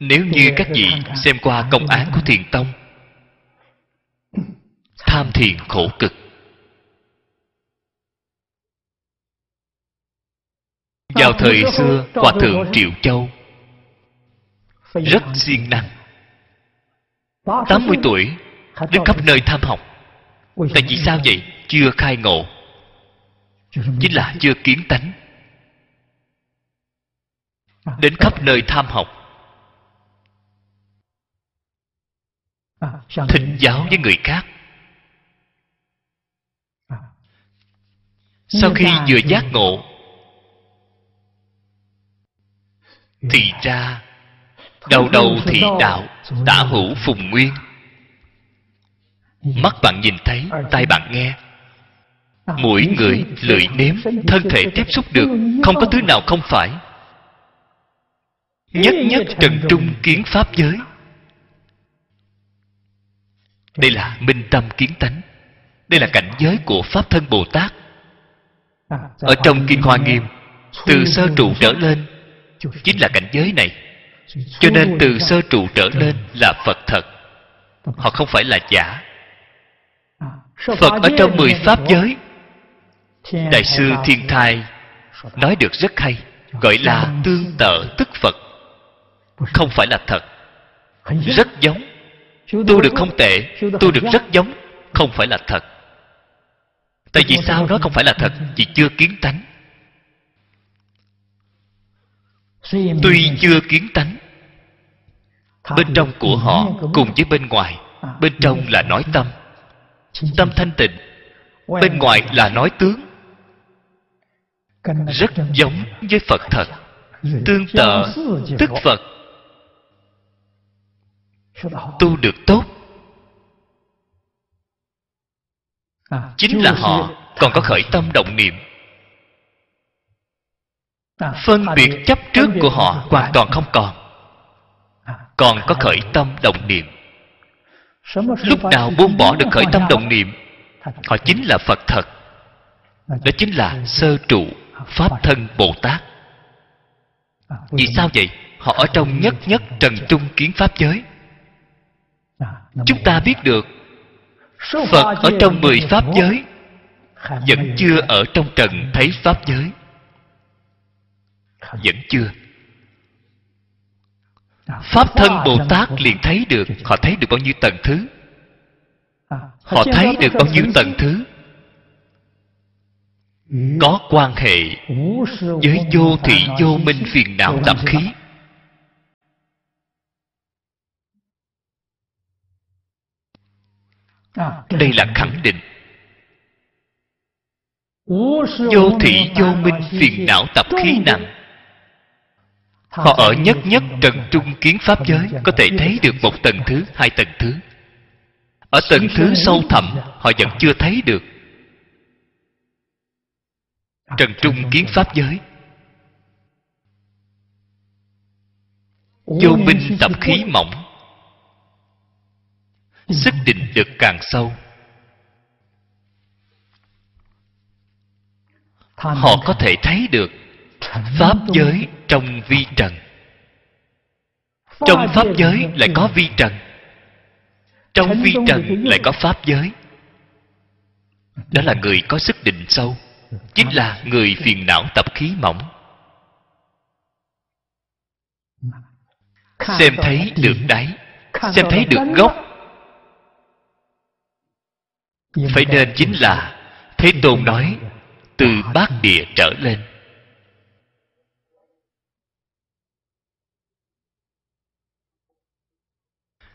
Nếu như các vị xem qua công án của thiền tông tham thiền khổ cực. Vào thời xưa hòa thượng triệu châu rất siêng năng. 80 tuổi Đến khắp nơi tham học. Tại vì sao vậy? Chưa khai ngộ. Chính là chưa kiến tánh. Đến khắp nơi tham học Thỉnh giáo với người khác. Sau khi vừa giác ngộ Thì ra đầu đầu thị đạo tả hữu phùng nguyên. Mắt bạn nhìn thấy tai bạn nghe. Mũi ngửi lưỡi nếm thân thể tiếp xúc được không có thứ nào không phải. Nhất nhất trần trung kiến pháp giới đây là minh tâm kiến tánh. Đây là cảnh giới của pháp thân bồ tát. Ở trong kinh hoa nghiêm từ sơ trụ trở lên chính là cảnh giới này. Cho nên từ sơ trụ trở lên là phật thật. Họ không phải là giả. Phật ở trong mười pháp giới. Đại sư thiên thai nói được rất hay gọi là tương tự tức phật. Không phải là thật. Rất giống tu được không tệ tu được rất giống không phải là thật. Tại vì sao nó không phải là thật? Vì chưa kiến tánh. Tuy chưa kiến tánh bên trong của họ cùng với bên ngoài bên trong là nói tâm tâm thanh tịnh bên ngoài là nói tướng. Rất giống với phật thật. Tương tự tức phật tu được tốt. Chính là họ. Còn có khởi tâm động niệm. Phân biệt chấp trước của họ hoàn toàn không còn. Còn có khởi tâm động niệm. Lúc nào buông bỏ được khởi tâm động niệm họ chính là phật thật. Đó chính là sơ trụ pháp thân bồ tát. Vì sao vậy? Họ ở trong nhất nhất trần trung kiến pháp giới chúng ta biết được phật ở trong mười pháp giới vẫn chưa ở trong trần thấy pháp giới. Vẫn chưa. Pháp thân bồ tát liền thấy được. họ thấy được bao nhiêu tầng thứ? Họ thấy được bao nhiêu tầng thứ? Có quan hệ với vô thị vô minh phiền não tập khí đây là khẳng định. Vô thị, vô minh phiền não tập khí nặng. Họ ở nhất nhất trần trung kiến pháp giới, có thể thấy được một tầng thứ, hai tầng thứ. Ở tầng thứ sâu thẳm, họ vẫn chưa thấy được. Trần trung kiến pháp giới. Vô minh tập khí mỏng sức định được càng sâu. Họ có thể thấy được pháp giới trong vi trần. Trong pháp giới lại có vi trần. Trong vi trần lại có pháp giới. Đó là người có sức định sâu. Chính là người phiền não tập khí mỏng. Xem thấy được đáy, xem thấy được gốc phải nên chính là thế tôn nói từ bát địa trở lên.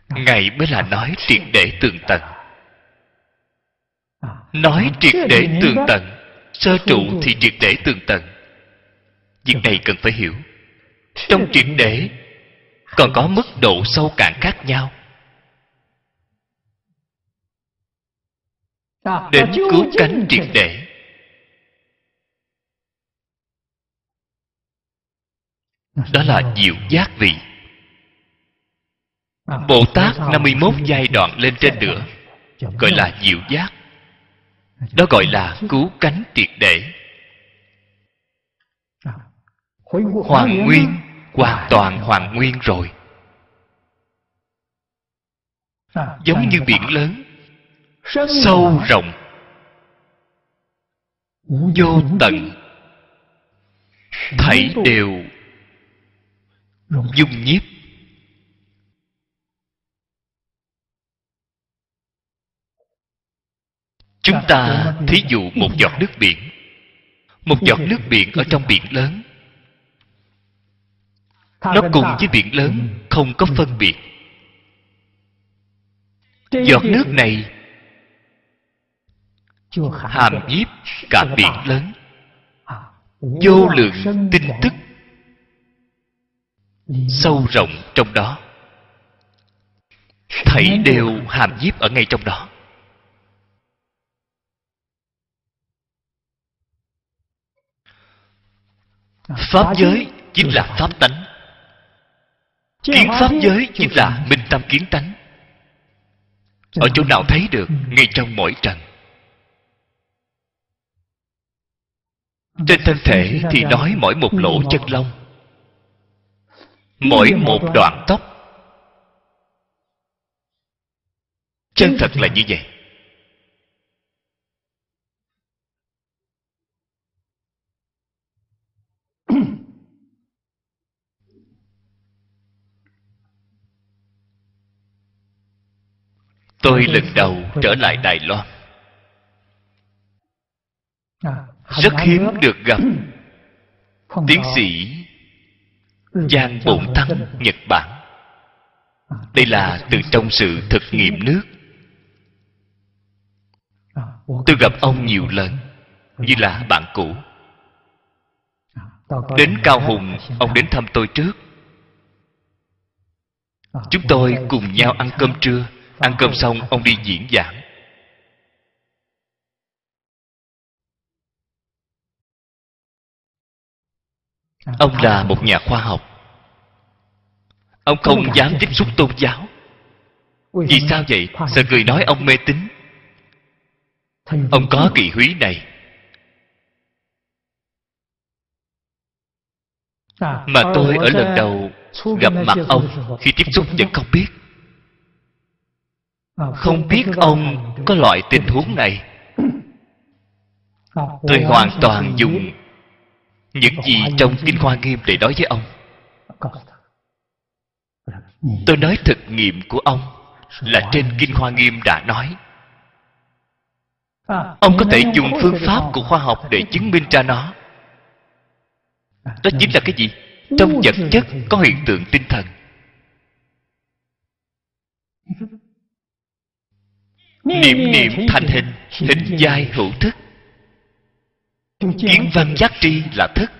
Ngài mới là nói triệt để tường tận. Nói triệt để tường tận sơ trụ thì triệt để tường tận. Việc này cần phải hiểu. Trong triệt để còn có mức độ sâu cạn khác nhau đến cứu cánh triệt để. Đó là diệu giác vị. Bồ tát 51 giai đoạn lên trên nữa gọi là diệu giác. Đó gọi là cứu cánh triệt để. Hoàn nguyên hoàn toàn hoàn nguyên rồi. Giống như biển lớn sâu rộng. Vô tận. thảy đều dung nhiếp. Chúng ta thí dụ một giọt nước biển. Một giọt nước biển ở trong biển lớn. Nó cùng với biển lớn không có phân biệt. Giọt nước này hàm nhiếp cả biển lớn. Vô lượng tin tức. Sâu rộng trong đó. Thảy đều hàm nhiếp ở ngay trong đó. Pháp giới chính là pháp tánh. Kiến pháp giới chính là minh tâm kiến tánh. Ở chỗ nào thấy được ngay trong mỗi trần trên thân thể thì nói mỗi một lỗ chân lông. mỗi một đoạn tóc. Chân thật là như vậy. Tôi lần đầu trở lại đài loan rất hiếm được gặp. *clears throat* Tiến sĩ giang bổn thắng nhật bản. Đây là từ trong sự thực nghiệm nước. Tôi gặp ông nhiều lần như là bạn cũ. Đến cao hùng ông đến thăm tôi trước. Chúng tôi cùng nhau ăn cơm trưa. Ăn cơm xong ông đi diễn giảng ông là một nhà khoa học. Ông không dám tiếp xúc tôn giáo. Vì sao vậy? sợ người nói ông mê tín. Ông có kỳ húy này. Mà tôi ở lần đầu gặp mặt ông khi tiếp xúc vẫn không biết. Không biết ông có loại tình huống này. Tôi hoàn toàn dùng những gì trong kinh hoa nghiêm để nói với ông? Tôi nói thực nghiệm của ông là trên kinh hoa nghiêm đã nói. Ông có thể dùng phương pháp của khoa học để chứng minh ra nó. Đó chính là cái gì? Trong vật chất có hiện tượng tinh thần. Niệm niệm thành hình hình giai hữu thức kiến văn giác tri là thức.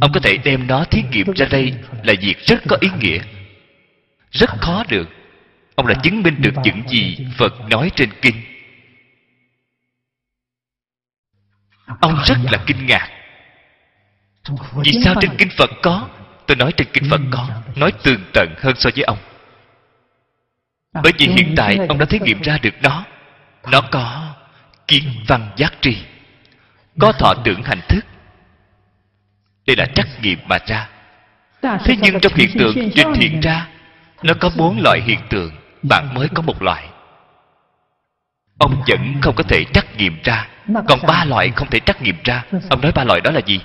Ông có thể đem nó thí nghiệm ra đây là việc rất có ý nghĩa. Rất khó được. Ông đã chứng minh được những gì phật nói trên kinh. Ông rất là kinh ngạc. Vì sao trên kinh phật có? Tôi nói trên kinh phật có, nói tường tận hơn so với ông. Bởi vì hiện tại ông đã thí nghiệm ra được nó. Nó có kiến văn giác tri có thọ tưởng hành thức. Đây là trắc nghiệm mà ra. Thế nhưng trong hiện tượng trình hiện ra nó có bốn loại hiện tượng. Bạn mới có một loại. Ông vẫn không có thể trắc nghiệm ra. Còn ba loại không thể trắc nghiệm ra. Ông nói ba loại đó là gì?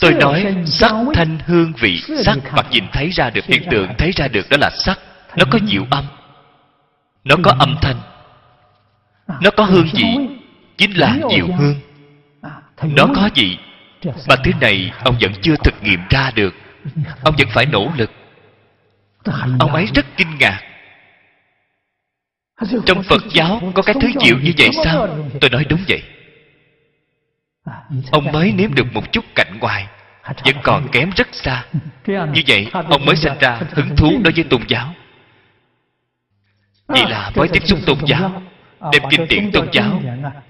Tôi nói sắc thanh hương vị sắc mặt nhìn thấy ra được hiện tượng thấy ra được đó là sắc. Nó có diệu âm. Nó có âm thanh. Nó có hương vị. chính là diệu hương nó có gì? Mà thứ này ông vẫn chưa thực nghiệm ra được. Ông vẫn phải nỗ lực. Ông ấy rất kinh ngạc. Trong phật giáo có cái thứ diệu như vậy sao? tôi nói đúng vậy. Ông mới nếm được một chút cảnh ngoài vẫn còn kém rất xa. Như vậy ông mới sinh ra hứng thú đối với tôn giáo. Vậy là mới tiếp xúc tôn giáo đem kinh điển tôn giáo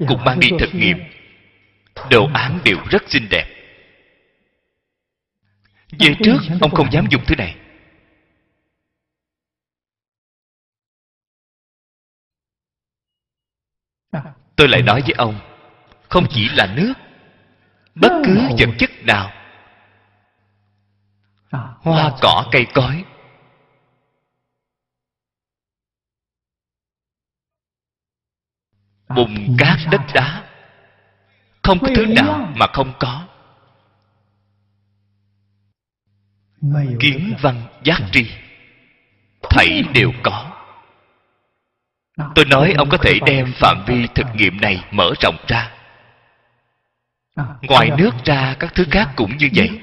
cùng mang đi thực nghiệm đồ án đều rất xinh đẹp. Về trước ông không dám dùng thứ này. Tôi lại nói với ông không chỉ là nước bất cứ vật chất nào hoa cỏ cây cối. Bùn cát đất đá không có thứ nào mà không có. Kiến văn giác tri thảy đều có. Tôi nói ông có thể đem phạm vi thực nghiệm này mở rộng ra. Ngoài nước ra các thứ khác cũng như vậy.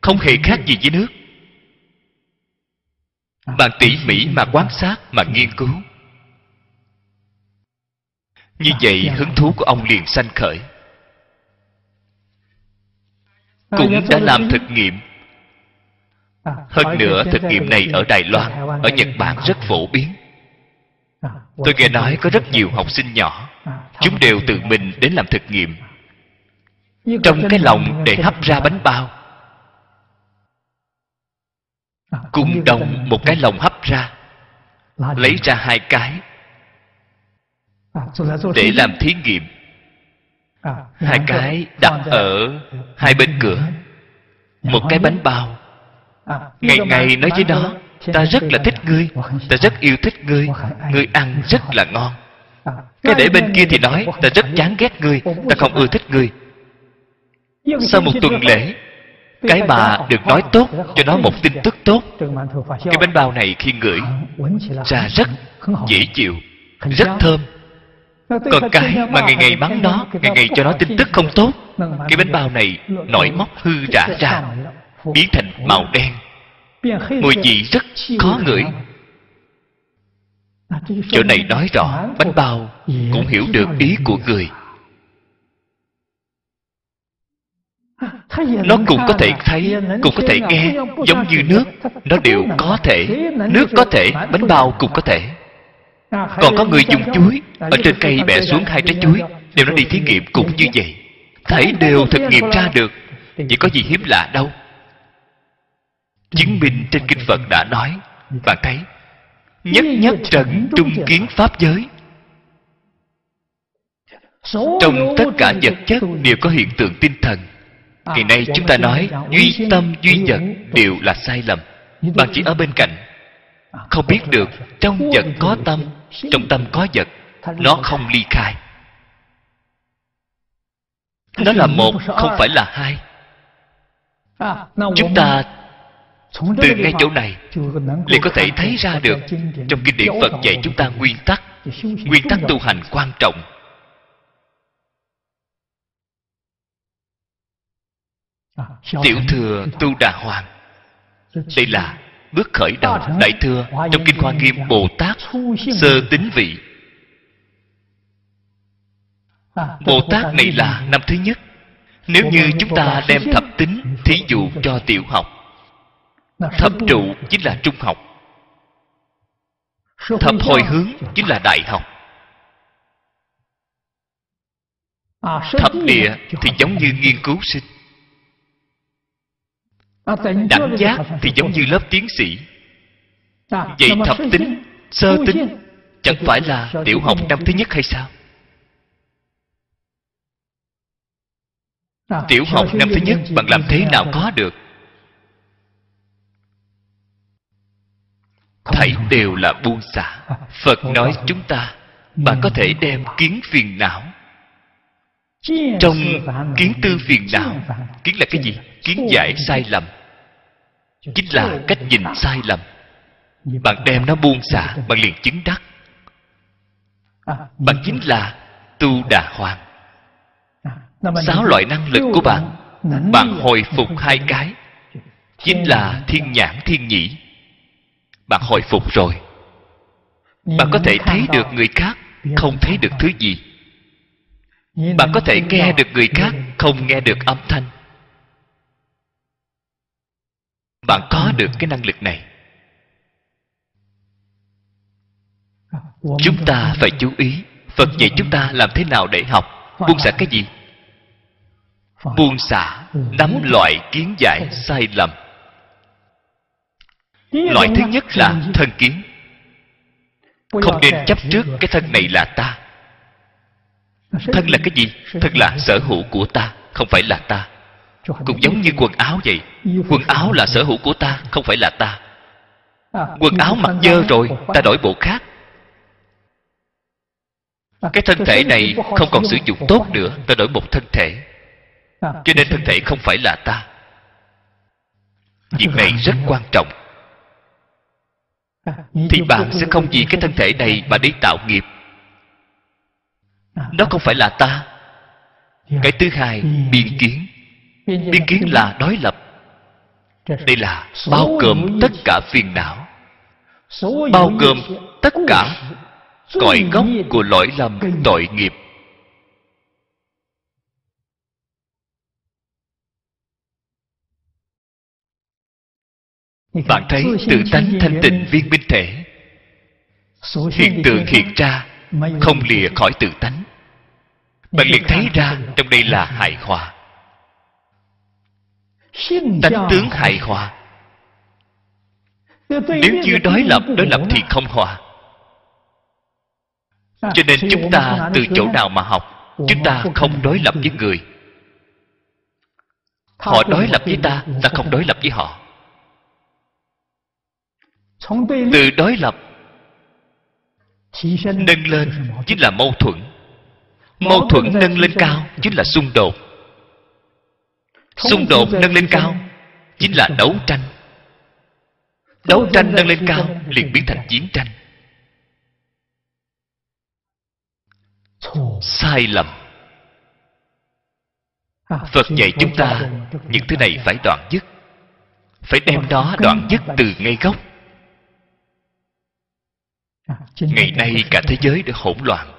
Không hề khác gì với nước. Bạn tỉ mỉ mà quan sát mà nghiên cứu. Như vậy hứng thú của ông liền sanh khởi cũng đã làm thực nghiệm. Hơn nữa thực nghiệm này ở đài loan ở nhật bản rất phổ biến. Tôi nghe nói có rất nhiều học sinh nhỏ. Chúng đều tự mình đến làm thực nghiệm. Trong cái lòng để hấp ra bánh bao. Cùng đồng một cái lồng hấp ra lấy ra hai cái để làm thí nghiệm hai cái đặt ở hai bên cửa một cái bánh bao ngày ngày nói với nó ta rất là thích ngươi ta rất yêu thích ngươi ngươi ăn rất là ngon cái để bên kia thì nói ta rất chán ghét ngươi ta không ưa thích ngươi sau một tuần lễ cái bà được nói tốt cho nó một tin tức tốt cái bánh bao này khi ngửi ra rất dễ chịu rất thơm còn cái mà ngày ngày mắng nó ngày ngày cho nó tin tức không tốt cái bánh bao này nổi móc hư rã ra biến thành màu đen. mùi vị rất khó ngửi. chỗ này nói rõ bánh bao cũng hiểu được ý của người. *laughs* Nó cũng có thể thấy cũng có thể nghe giống như nước. nó đều có thể nước có thể bánh bao cũng có thể còn có người dùng chuối. Ở trên cây bẻ xuống hai trái chuối đều nó đi thí nghiệm cũng như vậy. Thấy đều thực nghiệm ra được. Chỉ có gì hiếm lạ đâu. Chứng minh trên kinh phật đã nói bạn thấy nhất nhất trần trung kiến pháp giới. Trong tất cả vật chất đều có hiện tượng tinh thần. Ngày nay chúng ta nói duy tâm duy vật đều là sai lầm. Bạn chỉ ở bên cạnh không biết được trong vật có tâm trong tâm có vật, nó không ly khai. Nó là một, không phải là hai. Chúng ta từ ngay chỗ này liền có thể thấy ra được trong kinh điển phật dạy chúng ta nguyên tắc nguyên tắc tu hành quan trọng. Tiểu thừa tu đà hoàng. Đây là bước khởi đầu đại thừa trong kinh hoa nghiêm bồ tát sơ tính vị. Bồ tát này là năm thứ nhất. Nếu như chúng ta đem thập tính thí dụ cho tiểu học thập trụ chính là trung học. Thập hồi hướng chính là đại học. Thập địa thì giống như nghiên cứu sinh đẳng giác thì giống như lớp tiến sĩ. Vậy thập tính sơ tính chẳng phải là tiểu học năm thứ nhất hay sao? Tiểu học năm thứ nhất bạn làm thế nào có được. thảy đều là buông xả. Phật nói chúng ta bạn có thể đem kiến phiền não trong kiến tư phiền não kiến là cái gì? Kiến giải sai lầm. Chính là cách nhìn sai lầm. Bạn đem nó buông xả bạn liền chứng đắc. Bạn chính là tu đà hoàng. Sáu loại năng lực của bạn bạn hồi phục hai cái. chính là thiên nhãn thiên nhĩ. Bạn hồi phục rồi. Bạn có thể thấy được người khác không thấy được thứ gì bạn có thể nghe được người khác không nghe được âm thanh. Bạn có được cái năng lực này. Chúng ta phải chú ý phật dạy chúng ta làm thế nào để học? Buông xả cái gì? Buông xả nắm loại kiến giải sai lầm. Loại thứ nhất là thân kiến. Không nên chấp trước cái thân này là ta thân là cái gì? thân là sở hữu của ta không phải là ta. Cũng giống như quần áo vậy. Quần áo là sở hữu của ta không phải là ta. Quần áo mặc dơ rồi ta đổi bộ khác. Cái thân thể này không còn sử dụng tốt nữa ta đổi một thân thể. Cho nên thân thể không phải là ta. Việc này rất quan trọng. Thì bạn sẽ không vì cái thân thể này mà đi tạo nghiệp nó không phải là ta. Cái thứ hai biên kiến. Biên kiến là đối lập. Đây là bao gồm tất cả phiền não. Bao gồm tất cả cội gốc của lỗi lầm tội nghiệp. Bạn thấy tự tánh thanh tịnh viên minh thể? Hiện tượng hiện ra không lìa khỏi tự tánh. Bạn liền thấy ra trong đây là hài hòa. Tánh tướng hài hòa. Nếu chưa đối lập đối lập thì không hòa. Cho nên chúng ta từ chỗ nào mà học, chúng ta không đối lập với người. Họ đối lập với ta ta không đối lập với họ. Từ đối lập nâng lên, chính là mâu thuẫn. Mâu thuẫn nâng lên cao, chính là xung đột. Xung đột nâng lên cao, chính là đấu tranh. Đấu tranh nâng lên cao, liền biến thành chiến tranh. Sai lầm. Phật dạy chúng ta, những thứ này phải đoạn dứt. Phải đem đó đoạn dứt từ ngay gốc ngày nay cả thế giới đã hỗn loạn.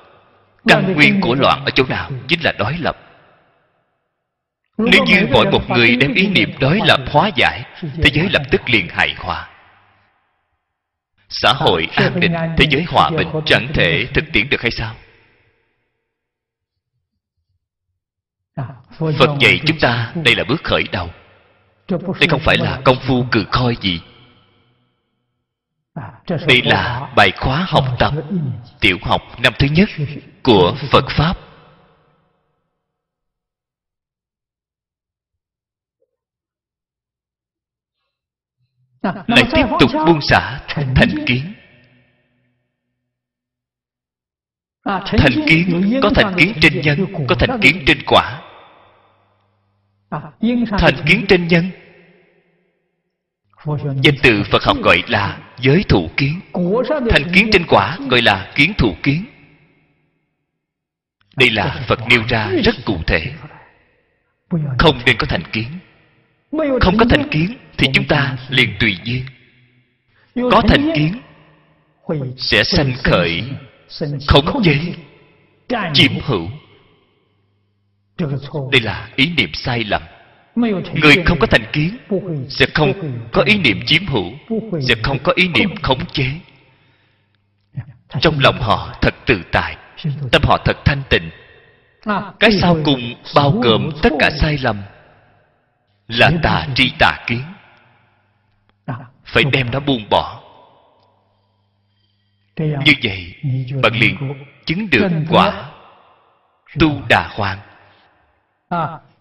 Căn nguyên của loạn ở chỗ nào chính là đối lập. Nếu như mỗi một người đem ý niệm đối lập hóa giải thế giới lập tức liền hài hòa. Xã hội an định thế giới hòa bình chẳng thể thực tiễn được hay sao? Phật dạy chúng ta đây là bước khởi đầu. Đây không phải là công phu cừ khoi gì đây là bài khóa học tập tiểu học năm thứ nhất của phật pháp. Lại tiếp tục buông xả thành kiến. Thành kiến có thành kiến trên nhân có thành kiến trên quả. Thành kiến trên nhân. Danh từ phật học gọi là giới thủ kiến. Thành kiến trên quả gọi là kiến thủ kiến. Đây là phật nêu ra rất cụ thể. Không nên có thành kiến. Không có thành kiến thì chúng ta liền tùy duyên. Có thành kiến sẽ sanh khởi, khống chế, chiếm hữu. Đây là ý niệm sai lầm người không có thành kiến sẽ không có ý niệm chiếm hữu, sẽ không có ý niệm khống chế. Trong lòng họ thật tự tại, tâm họ thật thanh tịnh. Cái sau cùng bao gồm tất cả sai lầm là tà tri tà kiến. Phải đem nó buông bỏ. Như vậy, bạn liền chứng được quả tu đà hoàng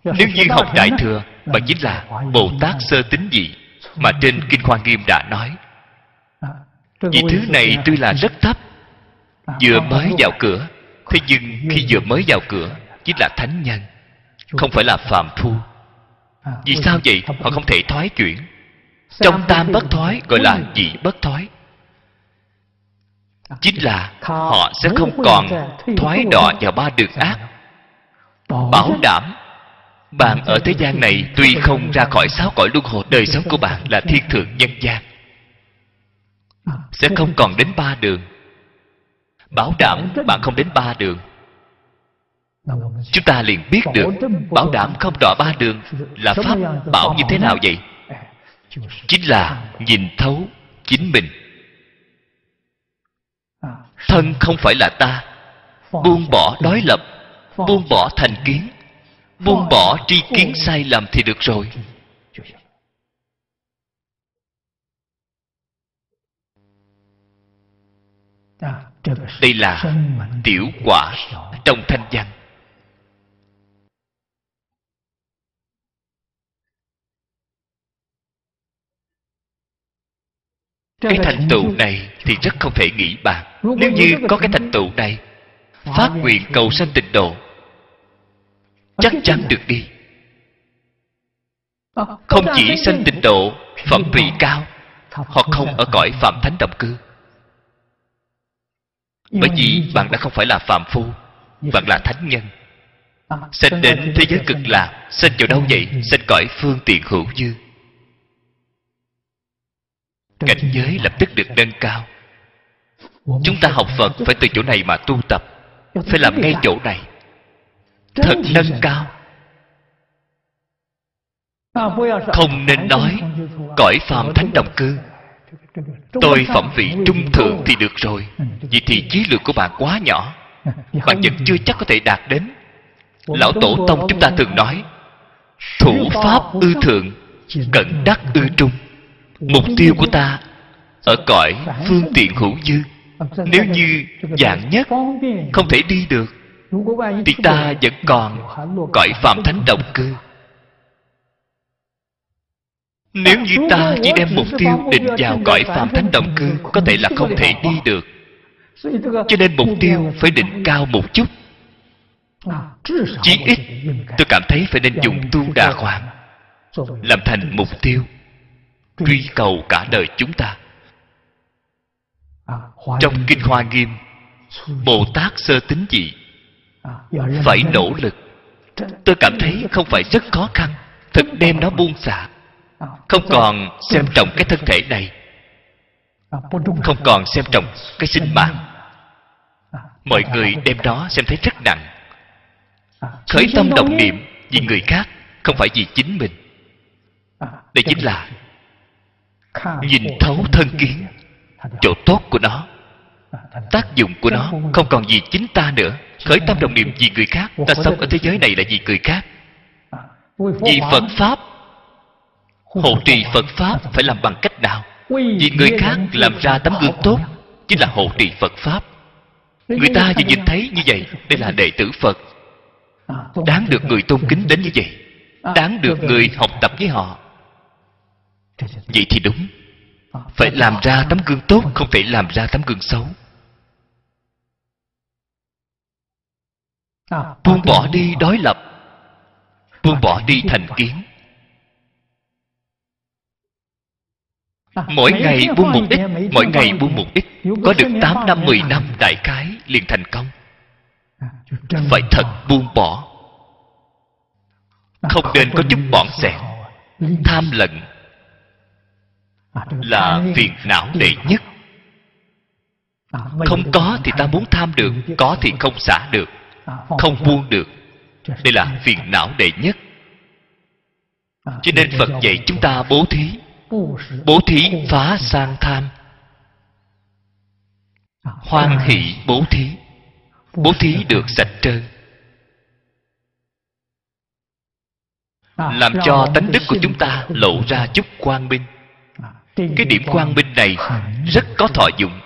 nếu như học đại thừa bạn chính là bồ tát sơ tính dị mà trên kinh khoa nghiêm đã nói. Vì thứ này tuy là rất thấp vừa mới vào cửa thế nhưng khi vừa mới vào cửa chính là thánh nhân không phải là phàm phu. Vì sao vậy? họ không thể thoái chuyển. Trong tam bất thoái gọi là dị bất thoái. Chính là họ sẽ không còn thoái đọa vào ba đường ác. Bảo đảm bạn ở thế gian này tuy không ra khỏi sáu cõi luân hồi, đời sống của bạn là thiên thượng nhân gian. Sẽ không còn đến ba đường. Bảo đảm bạn không đến ba đường. Chúng ta liền biết được, bảo đảm không đọa ba đường là pháp bảo như thế nào vậy? Chính là nhìn thấu chính mình. Thân không phải là ta. Buông bỏ đối lập, buông bỏ thành kiến buông bỏ tri kiến sai lầm thì được rồi. Đây là tiểu quả trong thanh văn. Cái thành tựu này thì rất không thể nghĩ bàn. Nếu như có cái thành tựu. này phát nguyện cầu sanh tịnh độ chắc chắn được đi. Không chỉ sanh tịnh độ phẩm vị cao họ không ở cõi phạm thánh động cư. Bởi vì bạn đã không phải là phạm phu bạn là thánh nhân. Sanh đến thế giới cực lạc sanh vào đâu vậy? sanh cõi phương tiện hữu dư. Cảnh giới lập tức được nâng cao. Chúng ta học phật phải từ chỗ này mà tu tập phải làm ngay chỗ này thật nâng cao. Không nên nói cõi phàm thánh đồng cư. tôi phẩm vị trung thượng thì được rồi. Vậy thì trí lược của bạn quá nhỏ bạn vẫn chưa chắc có thể đạt đến. Lão tổ tông chúng ta thường nói thủ pháp ư thượng cận đắc ư trung. Mục tiêu của ta ở cõi phương tiện hữu dư. nếu như dạng nhất không thể đi được thì ta vẫn còn cõi phạm thánh động cư. Nếu như ta chỉ đem mục tiêu định vào cõi phạm thánh động cư có thể là không thể đi được. Cho nên mục tiêu phải định cao một chút. Chí ít tôi cảm thấy phải nên dùng tu đà hoàng làm thành mục tiêu truy cầu cả đời chúng ta. Trong kinh hoa nghiêm bồ tát sơ tính gì phải nỗ lực. tôi cảm thấy không phải rất khó khăn. Thật đem nó buông xả. Không còn xem trọng cái thân thể này. Không còn xem trọng cái sinh mạng. Mọi người đem đó xem thấy rất nặng. Khởi tâm động niệm vì người khác không phải vì chính mình. Đây chính là nhìn thấu thân kiến chỗ tốt của nó. Tác dụng của nó không còn vì chính ta nữa khởi tâm đồng niệm vì người khác. Ta sống ở thế giới này là vì người khác. Vì phật pháp, hộ trì phật pháp phải làm bằng cách nào? Vì người khác làm ra tấm gương tốt, chính là hộ trì phật pháp. Người ta vừa nhìn thấy như vậy, đây là đệ tử phật. Đáng được người tôn kính đến như vậy. Đáng được người học tập với họ. Vậy thì đúng. Phải làm ra tấm gương tốt, không thể làm ra tấm gương xấu. Buông bỏ đi đối lập. Buông bỏ đi thành kiến. Mỗi ngày buông một ít mỗi ngày buông một ít. Có được 8 năm 10 năm đại khái liền thành công. Phải thật buông bỏ. Không nên có chút bọn xẹt tham lận là phiền não đệ nhất. Không có thì ta muốn tham được có thì không xả được không buông được. Đây là phiền não đệ nhất. Cho nên phật dạy chúng ta bố thí. bố thí phá sang tham. Hoan hỷ bố thí. bố thí được sạch trơn. Làm cho tánh đức của chúng ta lộ ra chút quang minh. Cái điểm quang minh này rất có thọ dụng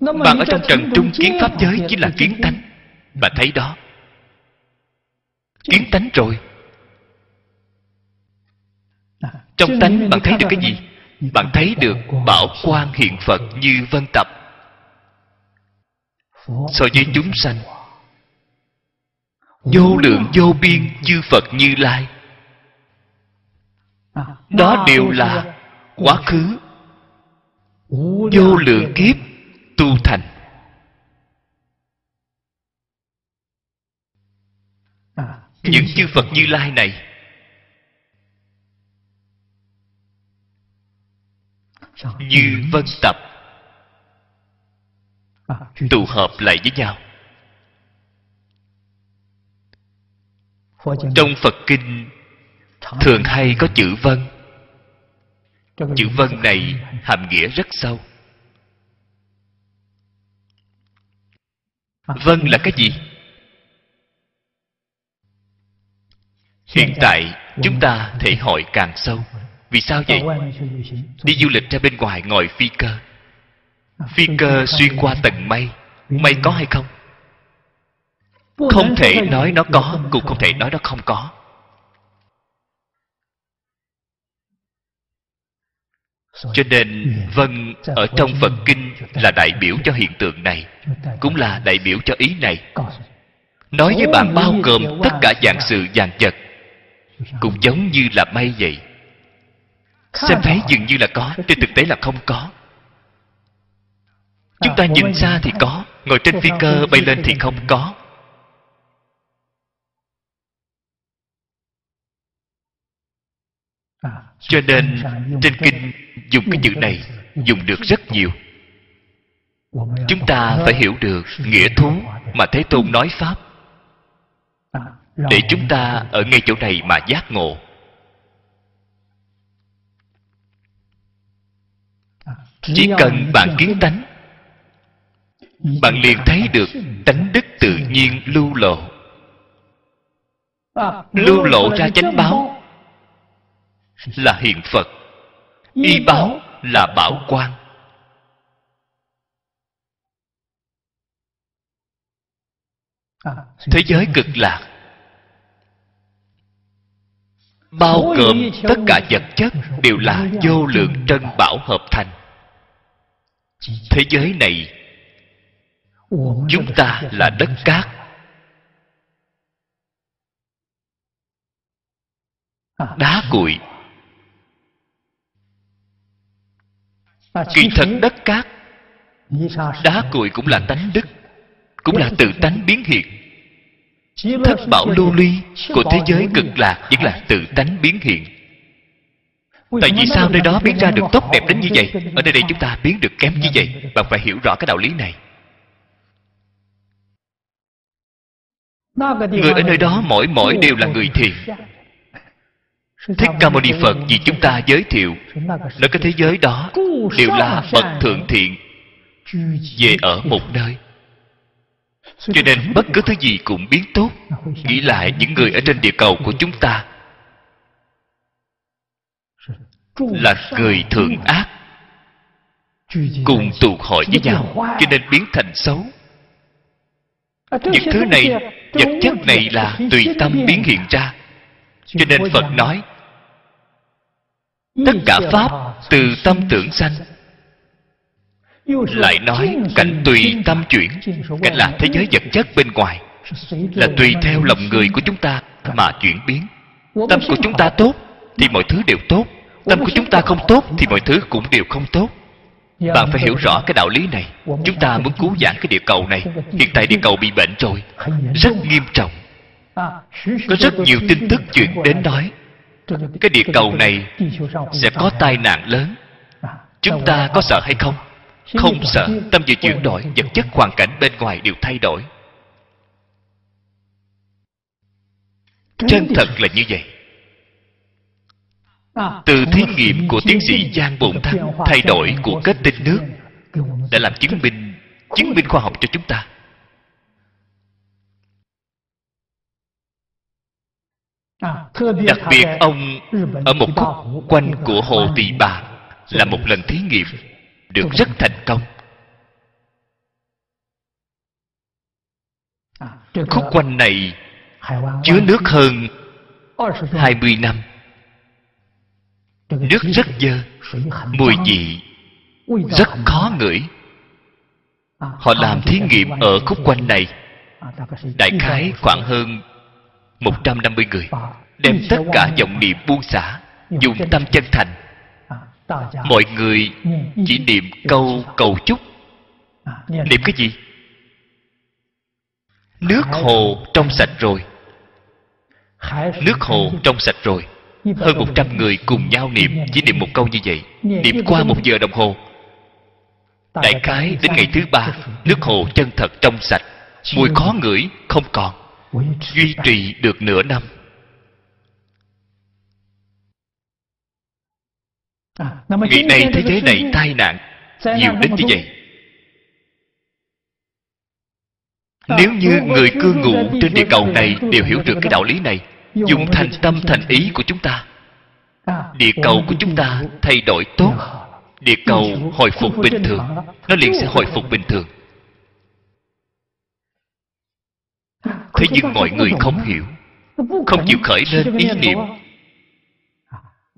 bạn ở trong trần trung kiến pháp giới chính là kiến tánh. Bạn thấy đó. Kiến tánh rồi. Trong tánh bạn thấy được cái gì? bạn thấy được bảo quan hiện phật như vân tập. So với chúng sanh vô lượng vô biên chư phật như lai. Đó đều là quá khứ. Vô lượng kiếp tu thành. Những chư phật như lai này như vân tập tụ hợp lại với nhau. Trong phật kinh thường hay có chữ vân. Chữ vân này hàm nghĩa rất sâu vân là cái gì? Hiện tại chúng ta thể hội càng sâu. Vì sao vậy? Đi du lịch ra bên ngoài ngồi phi cơ. Phi cơ xuyên qua tầng mây. mây có hay không? Không thể nói nó có cũng không thể nói nó không có cho nên vân ở trong phật kinh là đại biểu cho hiện tượng này, cũng là đại biểu cho ý này. Nói với bạn bao gồm tất cả dạng sự dạng vật, cũng giống như là mây vậy. Xem thấy dường như là có, trên thực tế là không có. Chúng ta nhìn xa thì có, ngồi trên phi cơ bay lên thì không có. Cho nên, trên kinh dùng cái chữ này, dùng được rất nhiều. Chúng ta phải hiểu được nghĩa thú mà thế tôn nói pháp. Để chúng ta ở ngay chỗ này mà giác ngộ. Chỉ cần bạn kiến tánh, bạn liền thấy được tánh đức tự nhiên lưu lộ. Lưu lộ ra chánh báo là hiện phật y báo là bảo quan. Thế giới cực lạc. Bao gồm tất cả vật chất đều là vô lượng trân bảo hợp thành. Thế giới này chúng ta là đất cát. Đá cuội kỳ thật đất cát đá cuội cũng là tánh đức cũng là tự tánh biến hiện. Thất bảo lưu ly của thế giới cực lạc vẫn là tự tánh biến hiện. Tại vì sao nơi đó biến ra được tốt đẹp đến như vậy? ở nơi đây chúng ta biến được kém như vậy bạn phải hiểu rõ cái đạo lý này. Người ở nơi đó mỗi mỗi đều là người thiền thích ca mâu ni phật vì chúng ta giới thiệu nói cái thế giới đó đều là bậc thượng thiện về ở một nơi. Cho nên bất cứ thứ gì cũng biến tốt. nghĩ lại những người ở trên địa cầu của chúng ta là người thượng ác cùng tụ hội với nhau cho nên biến thành xấu. Những thứ này vật chất này là tùy tâm biến hiện ra. Cho nên phật nói tất cả pháp từ tâm tưởng sanh. Lại nói cảnh tùy tâm chuyển cảnh là thế giới vật chất bên ngoài là tùy theo lòng người của chúng ta mà chuyển biến. Tâm của chúng ta tốt thì mọi thứ đều tốt. Tâm của chúng ta không tốt thì mọi thứ cũng đều không tốt. Bạn phải hiểu rõ cái đạo lý này. chúng ta muốn cứu vãn cái địa cầu này. Hiện tại địa cầu bị bệnh rồi. Rất nghiêm trọng. Có rất nhiều tin tức chuyển đến nói cái địa cầu này sẽ có tai nạn lớn. Chúng ta có sợ hay không? Không sợ. Tâm vừa chuyển đổi. Vật chất hoàn cảnh bên ngoài đều thay đổi. Chân thật là như vậy. Từ thí nghiệm của tiến sĩ giang bồn thăng thay đổi của kết tinh nước, đã làm chứng minh chứng minh khoa học cho chúng ta. Đặc biệt ông ở một khúc quanh của hồ tỳ bà là một lần thí nghiệm được rất thành công. Khúc quanh này chứa nước hơn 20 năm. nước rất dơ mùi vị rất khó ngửi. Họ làm thí nghiệm ở khúc quanh này. Đại khái khoảng hơn 150 người đem tất cả vọng niệm buông xả dùng tâm chân thành. Mọi người chỉ niệm câu cầu chúc. Niệm cái gì? Nước hồ trong sạch rồi. Nước hồ trong sạch rồi. Hơn một trăm người cùng nhau niệm chỉ niệm một câu như vậy. Niệm qua một giờ đồng hồ. Đại khái đến ngày thứ ba nước hồ chân thật trong sạch mùi khó ngửi không còn duy trì được nửa năm. Ngày nay thế giới này tai nạn nhiều đến như vậy? Nếu như người cư ngụ trên địa cầu này đều hiểu được cái đạo lý này. Dùng thành tâm thành ý của chúng ta. địa cầu của chúng ta thay đổi tốt. địa cầu hồi phục bình thường. nó liền sẽ hồi phục bình thường thế nhưng mọi người không hiểu. không chịu khởi lên ý niệm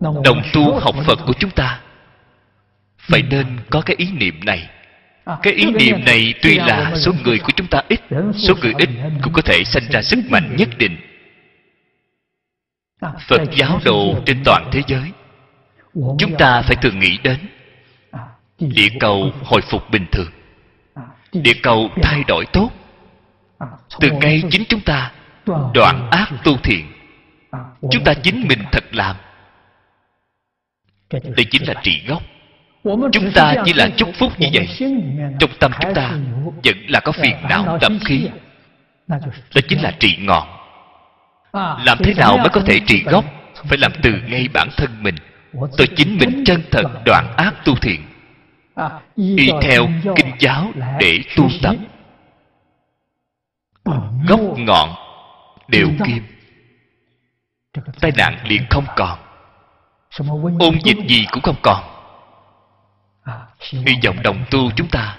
đồng tu học phật của chúng ta. Phải nên có cái ý niệm này. Cái ý niệm này tuy là số người của chúng ta ít số người ít cũng có thể sanh ra sức mạnh nhất định. Phật giáo đồ trên toàn thế giới. Chúng ta phải thường nghĩ đến địa cầu hồi phục bình thường. Địa cầu thay đổi tốt từ ngay chính chúng ta, đoạn ác tu thiện, chúng ta chính mình thật làm. Đây chính là trị gốc. Chúng ta chỉ là chúc phúc như vậy. Trong tâm chúng ta vẫn là có phiền não tập khí. Đó chính là trị ngọn làm thế nào mới có thể trị gốc? Phải làm từ ngay bản thân mình. Tôi chính mình chân thật, đoạn ác tu thiện. Y theo kinh giáo để tu tập gốc ngọn đều kim. tai nạn liền không còn. Ôn dịch gì cũng không còn. Hy vọng đồng tu chúng ta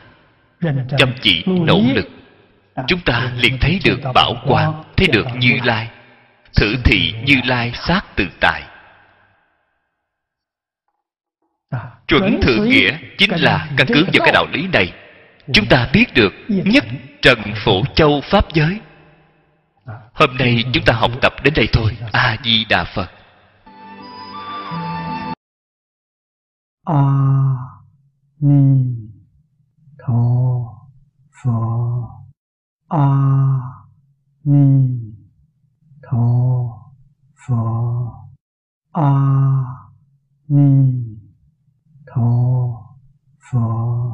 chăm chỉ nỗ lực. Chúng ta liền thấy được bảo quang thấy được như lai. Thử thị như lai sát tự tại. Chuẩn thượng nghĩa chính là căn cứ vào cái đạo lý này chúng ta biết được nhất trần phổ châu pháp giới. Hôm nay chúng ta học tập đến đây thôi. A di đà phật. A ni tho pho a ni tho pho a ni tho pho